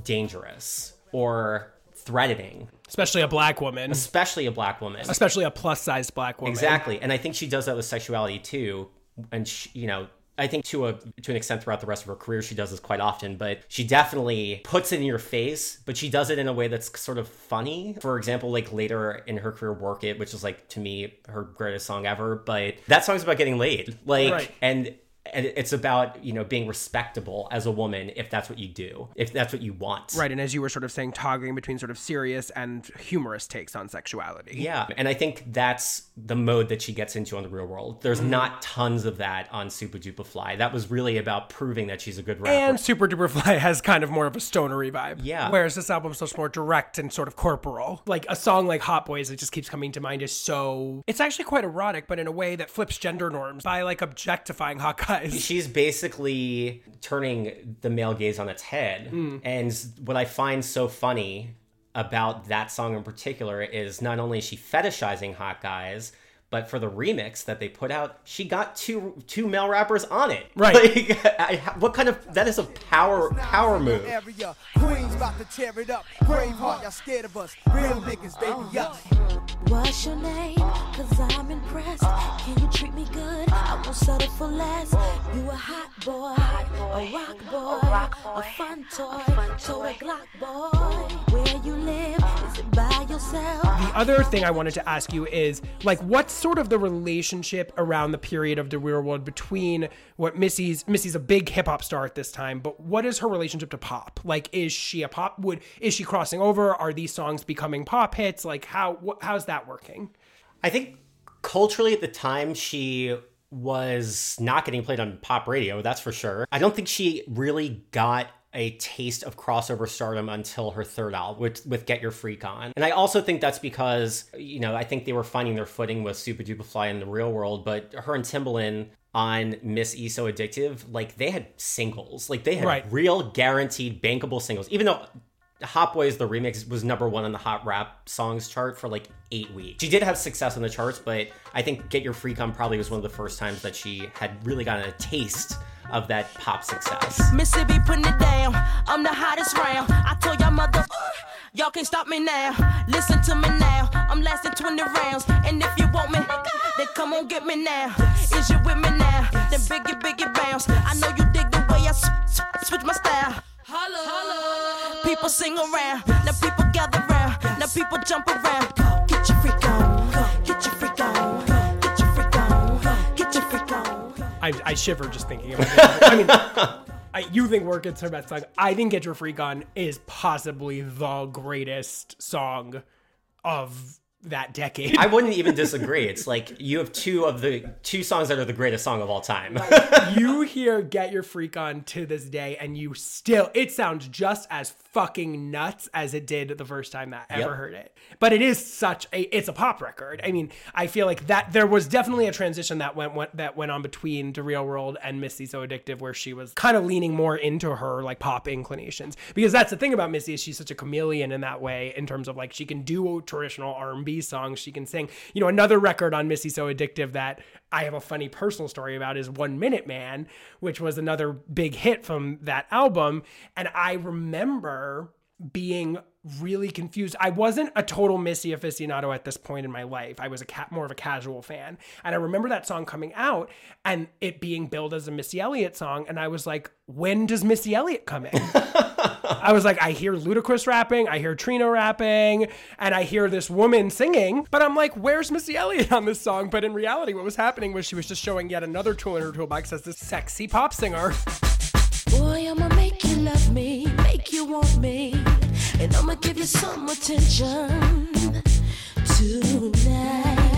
dangerous or threatening, Especially a black woman, especially a black woman. especially a plus sized black woman. Exactly, and I think she does that with sexuality too. And she, you know, I think to a to an extent throughout the rest of her career, she does this quite often. But she definitely puts it in your face, but she does it in a way that's sort of funny. For example, like later in her career, "Work It," which is like to me her greatest song ever. But that song's about getting laid, like, Right. and and it's about you know being respectable as a woman if that's what you do, if that's what you want. Right, and as you were sort of saying, toggling between sort of serious and humorous takes on sexuality. Yeah, and I think that's the mode that she gets into on the real world. There's Mm-hmm. not tons of that on Supa Dupa Fly. That was really about proving that she's a good rapper. And Supa Dupa Fly has kind of more of a stonery vibe. Yeah. Whereas this album's much more direct and sort of corporal. Like a song like Hot Boys that just keeps coming to mind is so it's actually quite erotic, but in a way that flips gender norms by like objectifying hot guys. she's basically turning the male gaze on its head. Mm. And what I find so funny about that song in particular is not only is she fetishizing hot guys, but for the remix that they put out, she got two two male rappers on it. Right. Like, I, what kind of that is a power power move. Area. Queens about to tear it up. Braveheart, y'all scared of us. Real niggas, baby, oh, up. What's your name? Cause I'm impressed. Can you treat me good? I won't settle for less. You a hot boy, a rock boy, a fun toy, total Glock boy. Where you live? Is it by yourself? The other thing I wanted to ask you is like what's sort of the relationship around the period of the real world between what Missy's Missy's a big hip hop star at this time, but what is her relationship to pop? Like is she a pop would is she crossing over? Are these songs becoming pop hits? Like how wh- how's that working? I think culturally at the time she was not getting played on pop radio, that's for sure. I don't think she really got a taste of crossover stardom until her third album with, with Get Your Freak On. And I also think that's because, you know, I think they were finding their footing with Supa Dupa Fly in the real world, but her and Timbaland on Miss E So Addictive, like they had singles. Like they had Right. real guaranteed bankable singles. Even though Hot Boys, the remix, was number one on the hot rap songs chart for like eight weeks. She did have success on the charts, but I think Get Your Freak On probably was one of the first times that she had really gotten a taste of that pop success. Mississippi putting it down. I'm the hottest round. I told y'all mother, y'all can't stop me now. Listen to me now. I'm lasting 20 rounds. And if you want me, then come on get me now. Is you with me now? Then biggie, biggie bounce. I know you dig the way I s- s- switch my style. Holla. People sing around. Now people gather round. Now people jump around. Get your freak on. Get your freak on. Get your freak on. Get your freak on. I, I shiver just thinking about it. I mean, I, you think Work It's her best song. I think Get Your Freak On is possibly the greatest song of that decade. I wouldn't even disagree. It's like you have two of the two songs that are the greatest song of all time. you hear Get Your Freak On to this day, and you still, it sounds just as fucking nuts as it did the first time that I ever Yep. heard it. But it is such a, it's a pop record. I mean, I feel like that there was definitely a transition that went, went that went on between The Real World and Missy So Addictive, where she was kind of leaning more into her like pop inclinations. Because that's the thing about Missy is she's such a chameleon in that way, in terms of like she can do traditional R and B songs, she can sing. You know, another record on Missy So Addictive that I have a funny personal story about is One Minute Man, which was another big hit from that album. And I remember being really confused. I wasn't a total Missy aficionado at this point in my life. I was a cat more of a casual fan. And I remember that song coming out and it being billed as a Missy Elliott song. And I was like, when does Missy Elliott come in? I was like, I hear Ludacris rapping, I hear Trina rapping, and I hear this woman singing, but I'm like, where's Missy Elliott on this song? But in reality, what was happening was she was just showing yet another tool in her toolbox as this sexy pop singer. Boy, want me. And I'ma give you some attention tonight.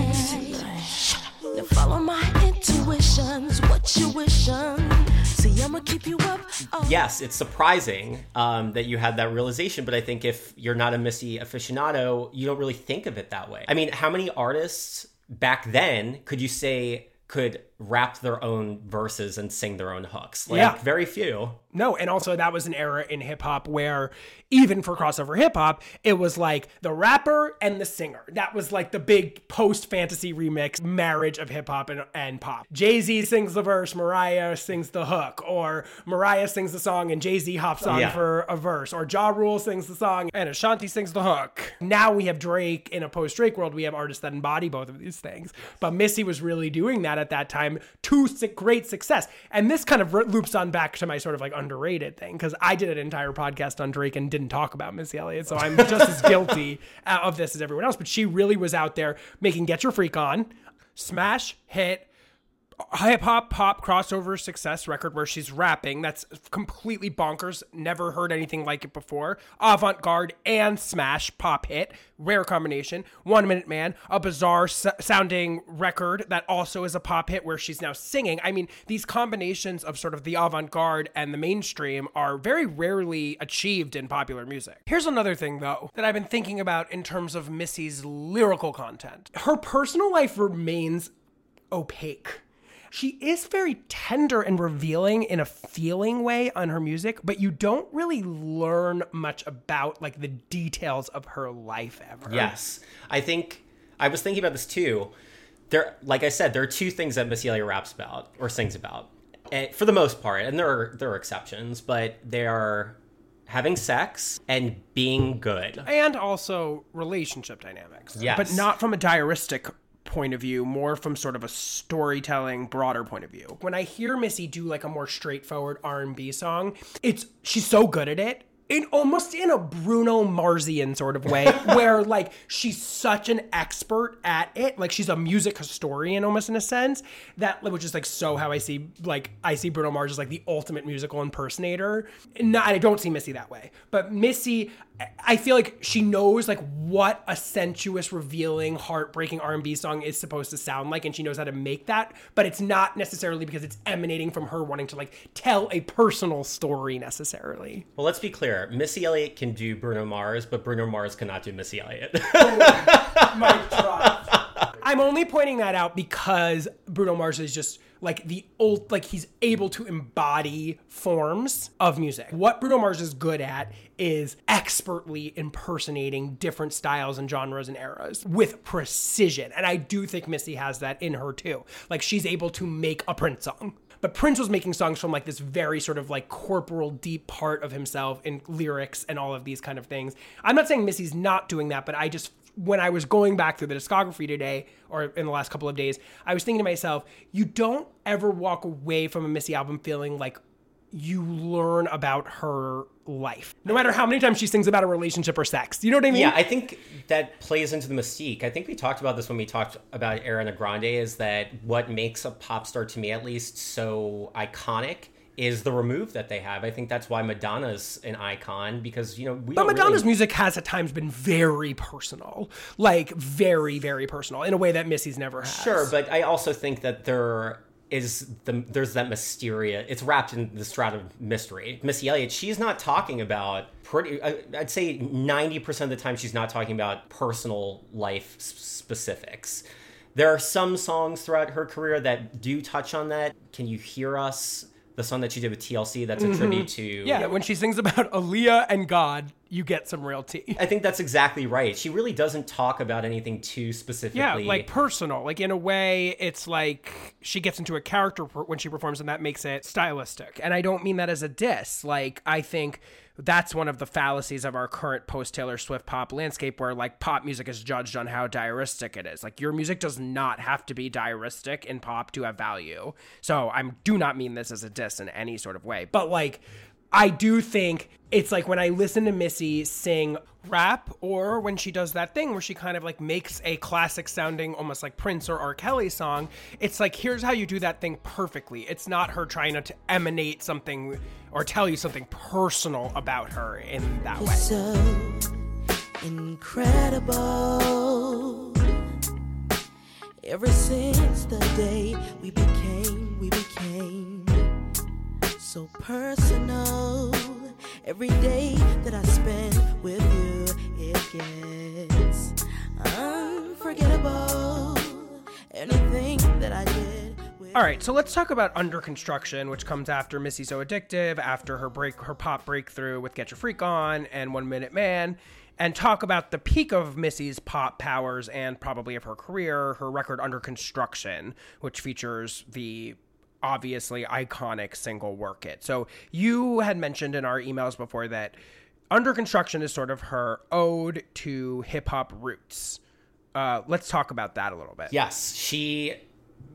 Now follow my intuitions. What you wishing? See, I'ma keep you up. all yes, it's surprising um, that you had that realization, but I think if you're not a Missy aficionado, you don't really think of it that way. I mean, how many artists back then could you say could rap their own verses and sing their own hooks? Like, Yeah. very few. No, and also that was an era in hip hop where even for crossover hip hop, it was like the rapper and the singer. That was like the big post fantasy remix marriage of hip hop and, and pop. Jay Z sings the verse, Mariah sings the hook, or Mariah sings the song and Jay Z hops on Yeah. for a verse, or Ja Rule sings the song and Ashanti sings the hook. Now we have Drake in a post Drake world. We have artists that embody both of these things. But Missy was really doing that at that time to great success. And this kind of loops on back to my sort of like underrated thing because I did an entire podcast on Drake and didn't talk about Missy Elliott. So I'm just as guilty of this as everyone else. But she really was out there making Get Your Freak On, smash, hit, hip hop pop crossover success record where she's rapping. That's completely bonkers. Never heard anything like it before. Avant garde and smash pop hit. Rare combination. One Minute Man, a bizarre s- sounding record that also is a pop hit where she's now singing. I mean, these combinations of sort of the avant garde and the mainstream are very rarely achieved in popular music. Here's another thing, though, that I've been thinking about in terms of Missy's lyrical content. Her personal life remains opaque. She is very tender and revealing in a feeling way on her music, but you don't really learn much about like the details of her life ever. Yes. I think I was thinking about this too. There like I said, there are two things that Missy Elliott raps about or sings about. eh, for the most part, and there are there are exceptions, but they are having sex and being good. And also relationship dynamics. Yes. But not from a diaristic point of view, more from sort of a storytelling, broader point of view. When I hear Missy do like a more straightforward R&B song, it's she's so good at it. In almost in a Bruno Marsian sort of way, where like she's such an expert at it, like she's a music historian almost in a sense. That which is like so how I see like I see Bruno Mars as like the ultimate musical impersonator. No, I don't see Missy that way, but Missy, I feel like she knows like what a sensuous, revealing, heartbreaking R&B song is supposed to sound like, and she knows how to make that. But it's not necessarily because it's emanating from her wanting to like tell a personal story necessarily. Well, let's be clear. Missy Elliott can do Bruno Mars, but Bruno Mars cannot do Missy Elliott. Oh, I'm only pointing that out because Bruno Mars is just like the old, like he's able to embody forms of music. What Bruno Mars is good at is expertly impersonating different styles and genres and eras with precision. And I do think Missy has that in her too. Like she's able to make a Prince song. But Prince was making songs from like this very sort of like corporal, deep part of himself in lyrics and all of these kind of things. I'm not saying Missy's not doing that, but I just when I was going back through the discography today or in the last couple of days, I was thinking to myself, you don't ever walk away from a Missy album feeling like you learn about her life. No matter how many times she sings about a relationship or sex. You know what I mean? yeah, I think that plays into the mystique. I think we talked about this when we talked about Ariana Grande is that what makes a pop star to me at least so iconic is the remove that they have. I think that's why Madonna's an icon because you know we But Madonna's really- music has at times been very personal. Like very, very personal in a way that Missy's never has. Sure, but I also think that there is the there's that mysteria. It's wrapped in the shroud of mystery. Missy Elliott, she's not talking about pretty. I- I'd say ninety percent of the time she's not talking about personal life specifics. There are some songs throughout her career that do touch on that. Can you hear us? The song that she did with TLC, that's a tribute to Mm-hmm. Yeah, when she sings about Aaliyah and God, you get some real tea. I think that's exactly right. She really doesn't talk about anything too specifically. Yeah, like personal. Like in a way, it's like she gets into a character when she performs, and that makes it stylistic. And I don't mean that as a diss. Like I think that's one of the fallacies of our current post Taylor Swift pop landscape, where like pop music is judged on how diaristic it is. Like your music does not have to be diaristic in pop to have value. So I do not mean this as a diss in any sort of way, but like. I do think it's like when I listen to Missy sing rap or when she does that thing where she kind of like makes a classic sounding almost like Prince or R. Kelly song, it's like here's how you do that thing perfectly. It's not her trying to, to emanate something or tell you something personal about her in that way. So incredible. Ever since the day we became, we became so personal. Every day that I spend with you, it gets unforgettable. Anything that I did. All right, so let's talk about Under Construction, which comes after Missy So Addictive, after her break, her pop breakthrough with Get Your Freak On and One Minute Man, and talk about the peak of Missy's pop powers and probably of her career, her record Under Construction, which features the obviously iconic single Work It. So you had mentioned in our emails before that Under Construction is sort of her ode to hip hop roots. Uh, let's talk about that a little bit. Yes, she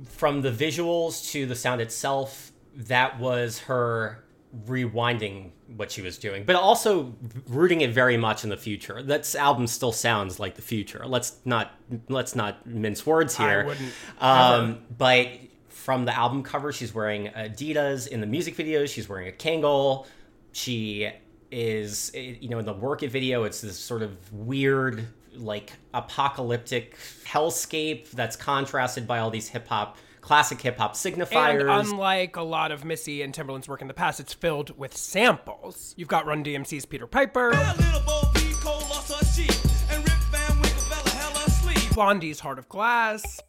from the visuals to the sound itself, that was her rewinding what she was doing, but also rooting it very much in the future. That album still sounds like the future. Let's not let's not mince words here. um, but from the album cover, she's wearing Adidas. In the music videos, she's wearing a Kangol. She is, you know, in the Work It video, it's this sort of weird, like apocalyptic hellscape that's contrasted by all these hip hop, classic hip hop And signifiers. unlike a lot of Missy and Timberland's work in the past, it's filled with samples. You've got Run DMC's Peter Piper, Little Bo Peep Cole lost her sheep, and Rip Van Winkle fell a hell asleep. Blondie's Heart of Glass,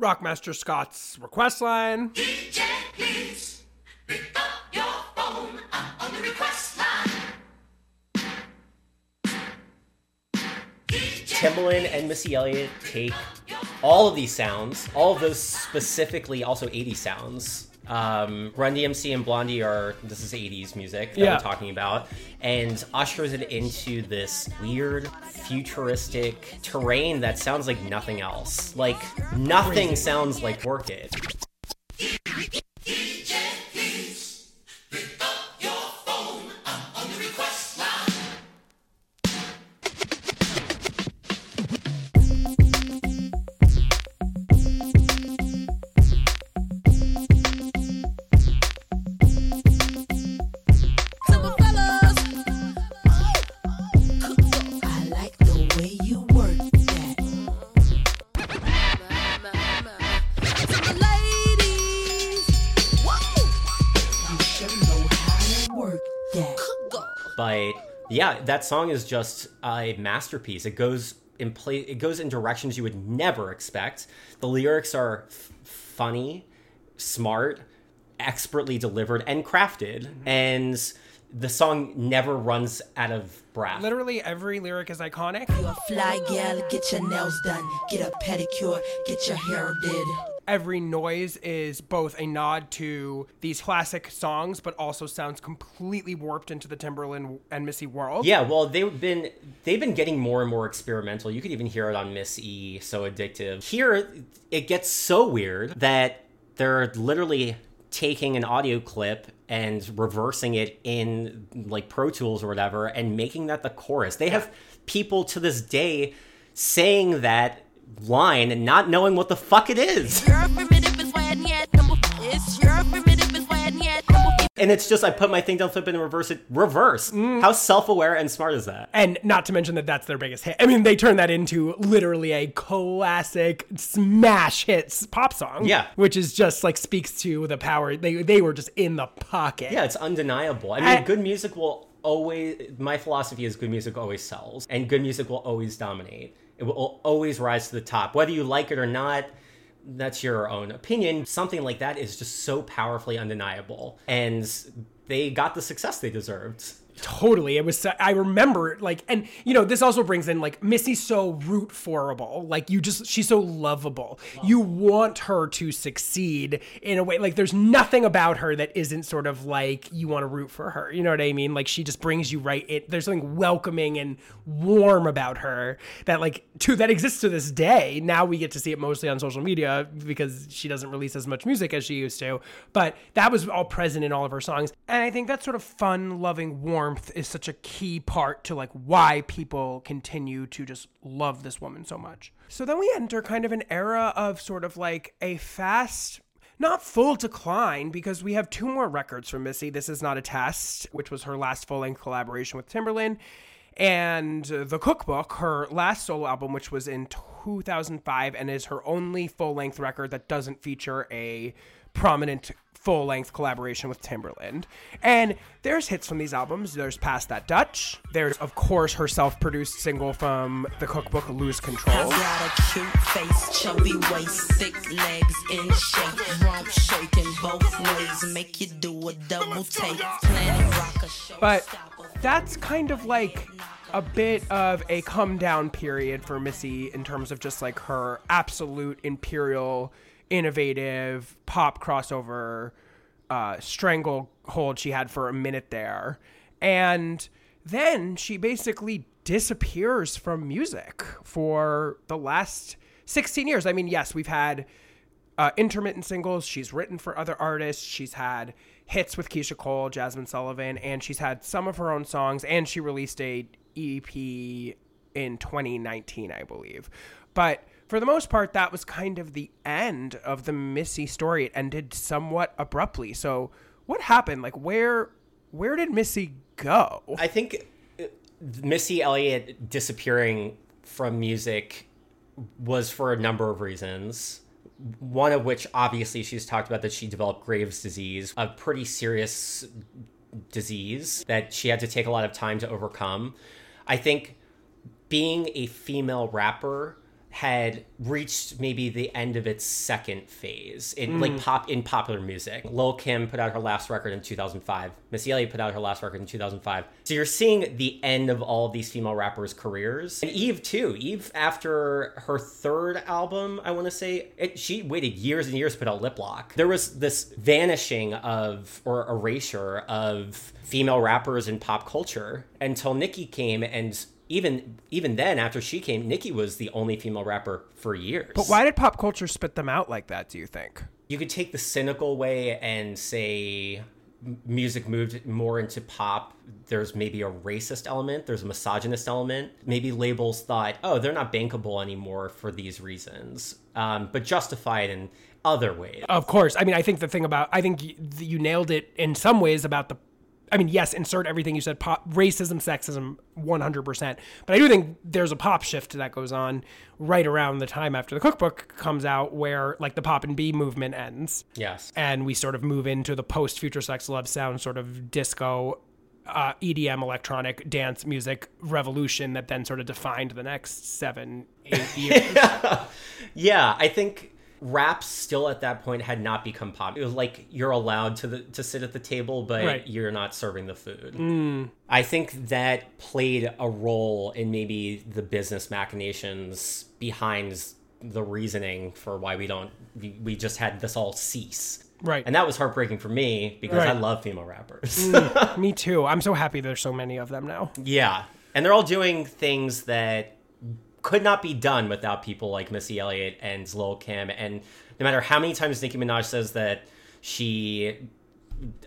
Rockmaster Scott's Request Timbaland and Missy Elliott take all of these sounds, all of those specifically also 80s sounds. Um, Run DMC and Blondie are this is 80s music that Yeah. we're talking about, and ushers it into this weird futuristic terrain that sounds like nothing else. Like nothing sounds like Work It. Yeah that song is just a masterpiece. It goes in play it goes in directions you would never expect. The lyrics are f- funny smart expertly delivered and crafted mm-hmm. and the song never runs out of breath. Literally every lyric is iconic. You a fly gal, get your nails done, get a pedicure, get your hair did. Every noise is both a nod to these classic songs, but also sounds completely warped into the Timbaland and Missy world. yeah well they've been they've been getting more and more experimental. You could even hear it on miss e so addictive. Here it gets so weird that they're literally taking an audio clip and reversing it in like pro tools or whatever and making that the chorus. They have people to this day saying that line and not knowing what the fuck it is Your primitive is when yet number It's your primitive is when yet number and it's just i put my thing down flip it and reverse it reverse Mm. how self-aware and smart is that And not to mention that that's their biggest hit. I mean, they turned that into literally a classic smash hits pop song. Yeah. Which is just like speaks to the power. They they were just in the pocket. Yeah, it's undeniable. I mean, I- good music will always. My philosophy is good music always sells, and good music will always dominate. It will always rise to the top, whether you like it or not. That's your own opinion. Something like that is just so powerfully undeniable, and they got the success they deserved. Totally. It was, I remember like, and you know, this also brings in like Missy's so root forable. Like, you just, she's so lovable. You want her to succeed in a way. Like, there's nothing about her that isn't sort of like you want to root for her. You know what I mean? Like, she just brings you right in. There's something welcoming and warm about her that, like, to that exists to this day. Now we get to see it mostly on social media because she doesn't release as much music as she used to. But that was all present in all of her songs. And I think that sort of fun, loving warmth is such a key part to like why people continue to just love this woman so much. So then we enter kind of an era of sort of like a fast not full decline because we have two more records from Missy. This is not a test, which was her last full length collaboration with Timbaland, and The Cookbook, her last solo album, which was in 2005 and is her only full length record that doesn't feature a prominent full length collaboration with Timbaland. And there's hits from these albums. There's Past That Dutch. There's, of course, her self produced single from The Cookbook, Lose Control. I've got a cute face, chubby waist, thick legs in shape, rump shaking both ways, make you do a double take. Planet rocker show. But that's kind of like a bit of a come down period for Missy in terms of just like her absolute imperial, innovative pop crossover uh, stranglehold she had for a minute there. And then she basically disappears from music for the last 16 years. I mean, yes, we've had uh, intermittent singles. She's written for other artists. She's had hits with Keyshia Cole, Jazmine Sullivan, and she's had some of her own songs. And she released a EP in 2019, I believe. But for the most part, that was kind of the end of the Missy story. It ended somewhat abruptly. So, what happened? Like, where where did Missy go? I think uh, Missy Elliott disappearing from music was for a number of reasons. One of which, obviously, she's talked about that she developed Graves' disease, a pretty serious disease that she had to take a lot of time to overcome. I think being a female rapper had reached maybe the end of its second phase in like mm. pop in popular music. Lil Kim put out her last record in 2005. Missy Elliott put out her last record in 2005. So you're seeing the end of all of these female rappers' careers. And Eve too. Eve after her third album, I want to say, it, she waited years and years to put out Lip Lock. There was this vanishing of or erasure of female rappers in pop culture until Nicki came and even even then after she came Nicki was the only female rapper for years. But why did pop culture spit them out like that, do you think? you could take the cynical way and say music moved more into pop there's maybe a racist element there's a misogynist element maybe labels thought oh they're not bankable anymore for these reasons um, but justified in other ways Of course. I mean, I think the thing about I think y- you nailed it in some ways about the. I mean, yes, insert everything you said. Pop, racism, sexism, one hundred percent. But I do think there's a pop shift that goes on right around the time after the cookbook comes out, where like the pop and B movement ends, yes and we sort of move into the post Future Sex Love sound, sort of disco. Uh, EDM electronic dance music revolution that then sort of defined the next seven, eight years. Yeah, I think rap still at that point had not become pop. It was like you're allowed to the, to sit at the table, but Right. you're not serving the food. Mm. I think that played a role in maybe the business machinations behind the reasoning for why we don't we, we just had this all cease. Right. And that was heartbreaking for me because I love female rappers. Mm. Me too. I'm so happy there's so many of them now. Yeah. And they're all doing things that could not be done without people like Missy Elliott and Lil Kim. And no matter how many times Nicki Minaj says that she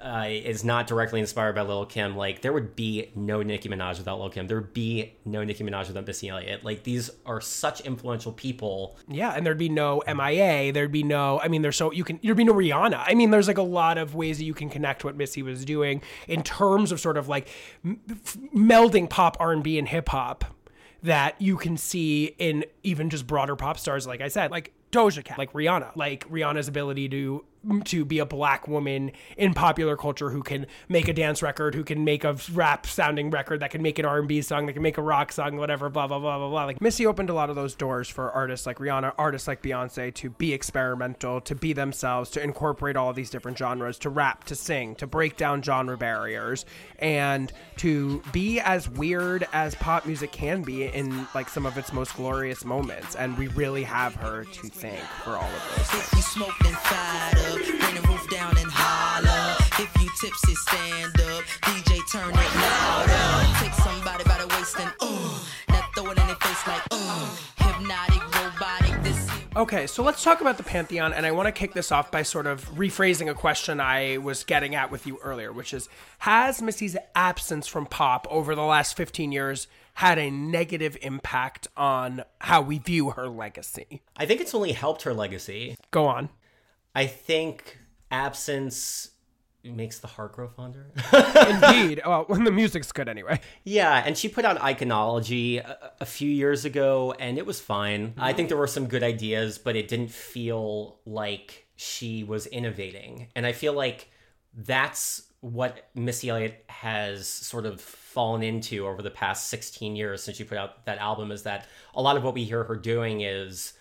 uh, is not directly inspired by Lil Kim, like there would be no Nicki Minaj without Lil Kim. There would be no Nicki Minaj without Missy Elliott. Like these are such influential people. Yeah, and there'd be no MIA. There'd be no. I mean, there's so you can. There'd be no Rihanna. I mean, there's like a lot of ways that you can connect what Missy was doing in terms of sort of like melding pop, R and B, and hip hop that you can see in even just broader pop stars. Like I said, like Doja Cat, like Rihanna, like Rihanna's ability to to be a black woman in popular culture who can make a dance record, who can make a rap sounding record, that can make an R and B song, that can make a rock song, whatever, blah blah blah blah blah. Like Missy opened a lot of those doors for artists like Rihanna, artists like Beyonce to be experimental, to be themselves, to incorporate all of these different genres, to rap, to sing, to break down genre barriers, and to be as weird as pop music can be in like some of its most glorious moments. And we really have her to thank for all of this. If you smoked and fired up, bring the roof down and holler. If you tipsy, stand up. DJ, turn it louder. Take somebody by the waist and uh, now throw it in their face like uh, hypnotic, robotic. This. Okay, so let's talk about the Pantheon, and I want to kick this off by sort of rephrasing a question I was getting at with you earlier, which is Has Missy's absence from pop over the last 15 years had a negative impact on how we view her legacy? I think it's only helped her legacy. Go on. I think absence makes the heart grow fonder. Indeed. well, when the music's good anyway. yeah, and she put out Iconology a, a few years ago, and it was fine. I think there were some good ideas, but it didn't feel like she was innovating. And I feel like that's what Missy Elliott has sort of fallen into over the past 16 years since she put out that album is that a lot of what we hear her doing is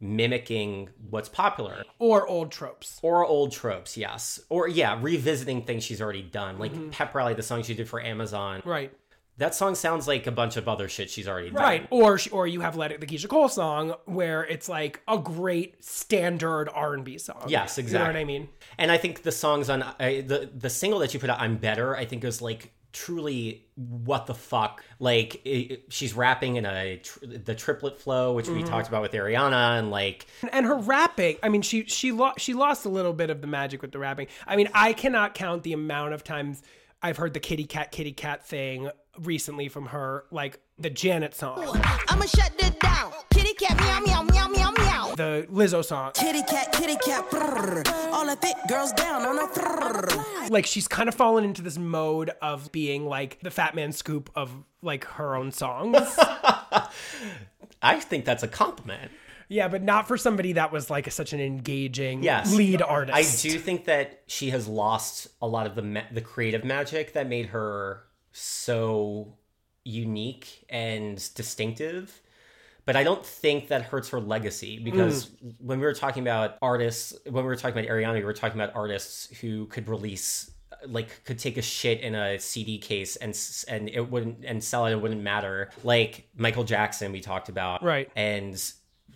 mimicking what's popular Or old tropes. or old tropes, yes. Or yeah, revisiting things she's already done. Like Pep Rally, the song she did for Amazon. Right. That song sounds like a bunch of other shit she's already done. Right. Or sh- or you have Let It, the Keyshia Cole song, where it's like a great standard R&B song. Yes, You know exactly. what I mean? And I think the songs on uh, the the single that you put out, "I'm Better," I think is like truly what the fuck. Like it, it- she's rapping in a tr- the triplet flow, which Mm-hmm. we talked about with Ariana, and like and her rapping i mean she she lost she lost a little bit of the magic with the rapping i mean i cannot count the amount of times i've heard the kitty cat kitty cat thing recently from her like the janet song I'ma shut it down. Cat meow meow meow meow meow. the lizzo song Kitty cat, kitty cat, brrr. all the thick girls down on a brrr. like she's kind of fallen into this mode of being like the Fatman Scoop of like her own songs I think that's a compliment. yeah but not for somebody that was like such an engaging Yes. lead artist I do think that she has lost a lot of the ma- the creative magic that made her so unique and distinctive. But I don't think that hurts her legacy because mm. when we were talking about artists, when we were talking about Ariana, we were talking about artists who could release like could take a shit in a CD case and and it wouldn't and sell it it wouldn't matter like Michael Jackson we talked about Right. and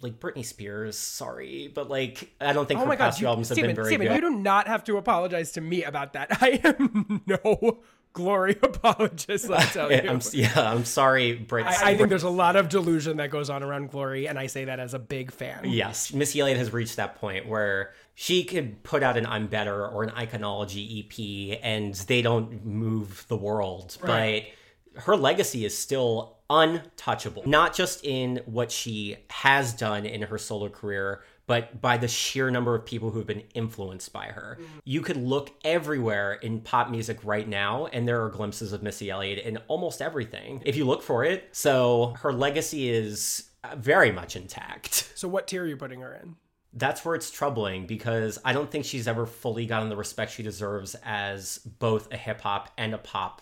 like Britney Spears sorry but like I don't think Oh her my past few you, albums have Steven, been very Steven, good you do not have to apologize to me about that. I am no glory apologist. I tell you. I'm, yeah, I'm sorry, Brit. I, I think there's a lot of delusion that goes on around Glory, and I say that as a big fan. yes, Missy Elliott has reached that point where she could put out an "I'm Better" or an Iconology EP, and they don't move the world, Right. but her legacy is still untouchable. Not just in what she has done in her solo career. But by the sheer number of people who have been influenced by her, you could look everywhere in pop music right now, and there are glimpses of Missy Elliott in almost everything if you look for it. So her legacy is uh, very much intact. So, what tier are you putting her in? That's where it's troubling because I don't think she's ever fully gotten the respect she deserves as both a hip hop and a pop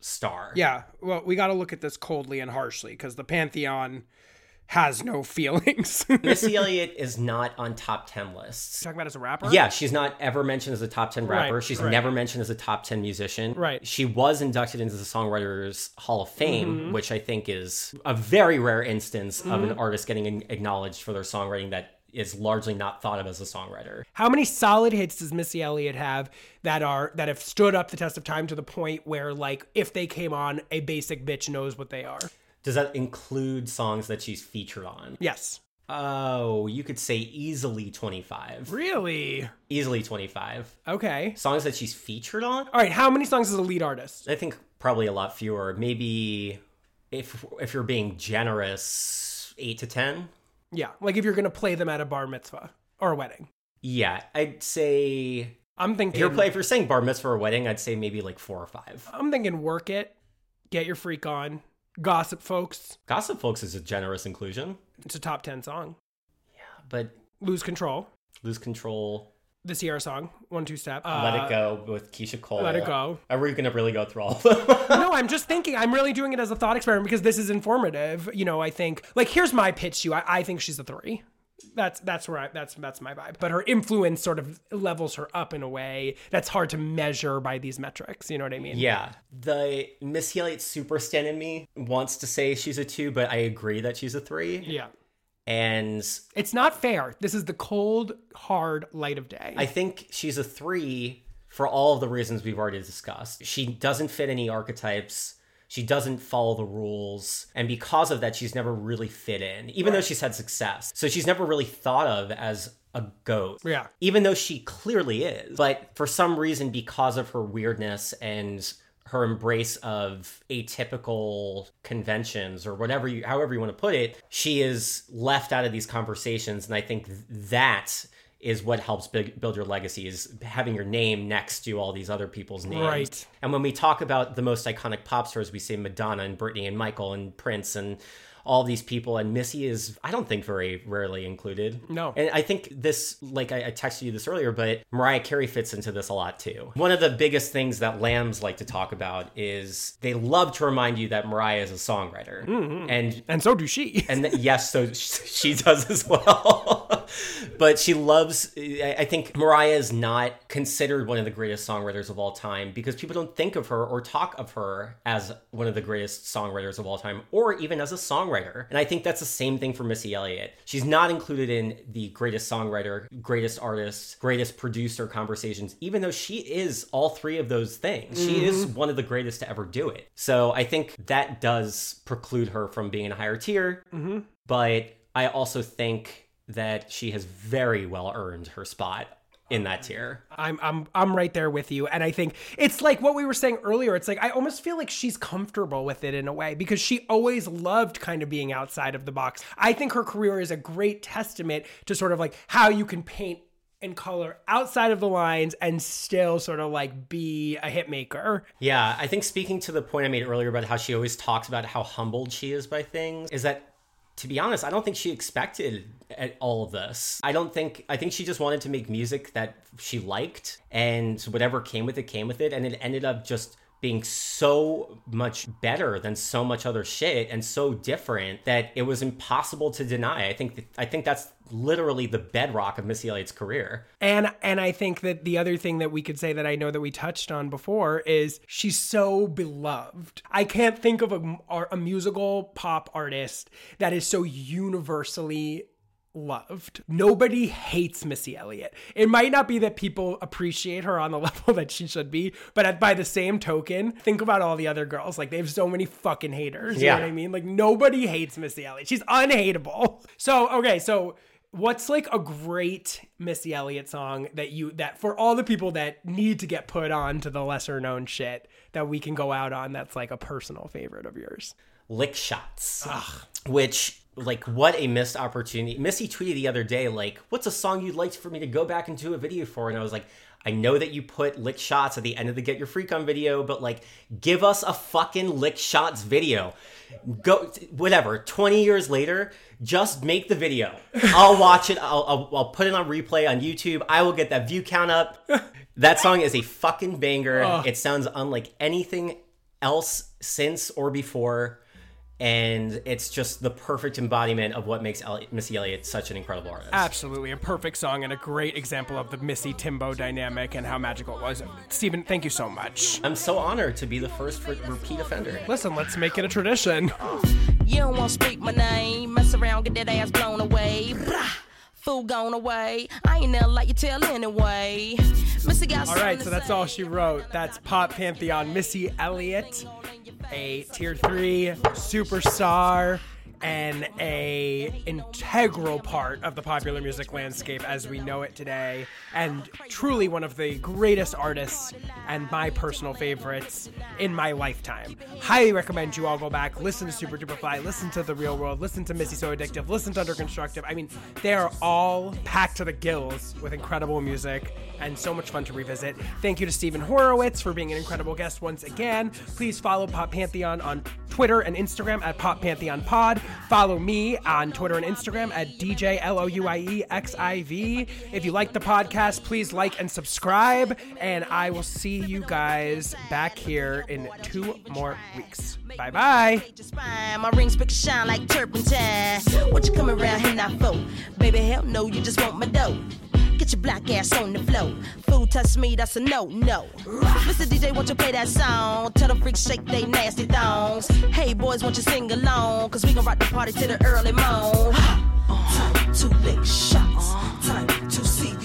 star. Yeah, well, we got to look at this coldly and harshly because the Pantheon has no feelings. Missy Elliott is not on top 10 lists. Talking about as a rapper? Yeah, she's not ever mentioned as a top 10 rapper. Right, she's right. never mentioned as a top 10 musician. Right. She was inducted into the Songwriters Hall of Fame, Mm-hmm. which I think is a very rare instance of an artist getting acknowledged for their songwriting that is largely not thought of as a songwriter. How many solid hits does Missy Elliott have that are that have stood up the test of time to the point where, like, if they came on, a basic bitch knows what they are? Does that include songs that she's featured on? Yes. Oh, you could say easily 25. Really? Easily 25. Okay. Songs that she's featured on? All right. How many songs is a lead artist? I think probably a lot fewer. Maybe if if you're being generous, 8 to 10. Yeah. Like if you're gonna play them at a bar mitzvah or a wedding. Yeah, I'd say I'm thinking. if you're play, if you're saying bar mitzvah or a wedding, I'd say maybe like 4 or 5. I'm thinking work it, get your freak on, gossip folks. Gossip Folks is a generous inclusion, It's a top ten song. Yeah, but Lose Control, Lose Control, the Ciara song, One Two Step. Let Uh, It Go with Keyshia Cole. Let It Go. Are we going to really go through all of them? no, I'm just thinking. I'm really doing it as a thought experiment because this is informative. You know, I think like here's my pitch to you. I, I think she's a three. That's that's where I, that's that's my vibe. But her influence sort of levels her up in a way that's hard to measure by these metrics. You know what I mean? yeah. The Missy Elliott super stan in me wants to say she's a two, but I agree that she's a three. Yeah. And It's not fair. This is the cold, hard light of day. I think she's a three for all of the reasons we've already discussed. She doesn't fit any archetypes. She doesn't follow the rules. And because of that, she's never really fit in, even though she's had success. So she's never really thought of as a goat. Yeah. Even though she clearly is. But for some reason, because of her weirdness and her embrace of atypical conventions or whatever you however you want to put it she is left out of these conversations and i think that is what helps big, build your legacy is having your name next to all these other people's names Right. and when we talk about the most iconic pop stars we say madonna and britney and michael and prince and all these people and missy is i don't think very rarely included No. and I think this, like I, I texted you this earlier, but Mariah Carey fits into this a lot too. One of the biggest things that lambs like to talk about is they love to remind you that Mariah is a songwriter, mm-hmm. and and so do she. and th- yes, so she does as well. But she loves. I think Mariah is not considered one of the greatest songwriters of all time because people don't think of her or talk of her as one of the greatest songwriters of all time, or even as a songwriter. And I think that's the same thing for Missy Elliott. She's not included in the greatest songwriter, greatest artist, greatest producer conversations, even though she is all three of those things. She is mm-hmm. one of the greatest to ever do it. So I think that does preclude her from being in a higher tier. Mm-hmm. But I also think that she has very well earned her spot in that tier. I'm I'm I'm right there with you and I think it's like what we were saying earlier it's like I almost feel like she's comfortable with it in a way because she always loved kind of being outside of the box. I think her career is a great testament to sort of like how you can paint and color outside of the lines and still sort of like be a hit maker. Yeah, I think speaking to the point I made earlier about how she always talks about how humbled she is by things, is that to be honest, I don't think she expected all of this. I don't think I think she just wanted to make music that she liked and whatever came with it came with it and it ended up just being so much better than so much other shit and so different that it was impossible to deny. I think I think that's literally the bedrock of Missy Elliott's career. And and I think that the other thing that we could say that I know that we touched on before is she's so beloved. I can't think of a, a musical pop artist that is so universally loved. Nobody hates Missy Elliott. It might not be that people appreciate her on the level that she should be, but at, by the same token, think about all the other girls. Like they have so many fucking haters. You Yeah. know what I mean? Like nobody hates Missy Elliott. She's unhateable. So okay, so what's like a great Missy Elliott song that you that for all the people that need to get put on to the lesser known shit that we can go out on that's like a personal favorite of yours? lick shots which like what a missed opportunity. Missy tweeted the other day like what's a song you'd like for me to go back and do a video for? And i was like i know that you put lick shots at the end of the get your freak on video but like give us a fucking lick shots video. Go whatever 20 years later just make the video. I'll watch it. I'll, I'll, I'll put it on replay on youtube. I will get that view count up. That song is a fucking banger. It sounds unlike anything else since or before and it's just the perfect embodiment of what makes Elliott, Missy Elliott such an incredible artist. Absolutely, a perfect song and a great example of the Missy Timbo dynamic and how magical it was. Steven, thank you so much. I'm so honored to be the first re- repeat offender. Listen, let's make it a tradition. You don't want to speak my name. Mess around, get that ass blown away. Brah. Fool gone away. I ain't never like you tell anyway. Missy got All right, so that's all she wrote. That's Pop Pantheon, Missy Elliott, a tier three superstar and a integral part of the popular music landscape as we know it today, and truly one of the greatest artists and my personal favorites in my lifetime. Highly recommend you all go back, listen to Supa Dupa Fly, listen to The Real World, listen to Missy So Addictive, listen to Under Construction. I mean, they are all packed to the gills with incredible music and so much fun to revisit. Thank you to Steven Horowitz for being an incredible guest once again. Please follow Pop Pantheon on Twitter and Instagram at Pop Pantheon Pod. Follow me on Twitter and Instagram at DJ L O U I E X I V. If you like the podcast, please like and subscribe. And I will see you guys back here in two more weeks. Bye bye. My rings pick shine like turpentine. What you coming around here now for? Baby, hell no, you just want my dough. Get your black ass on the floor. Food touch me, that's a no, no. Mr. DJ, won't you play that song? Tell them freaks shake they nasty thongs. Hey boys, won't you sing along? Cause we gon' rock the party to the early morn. Time to lick shots. Time to see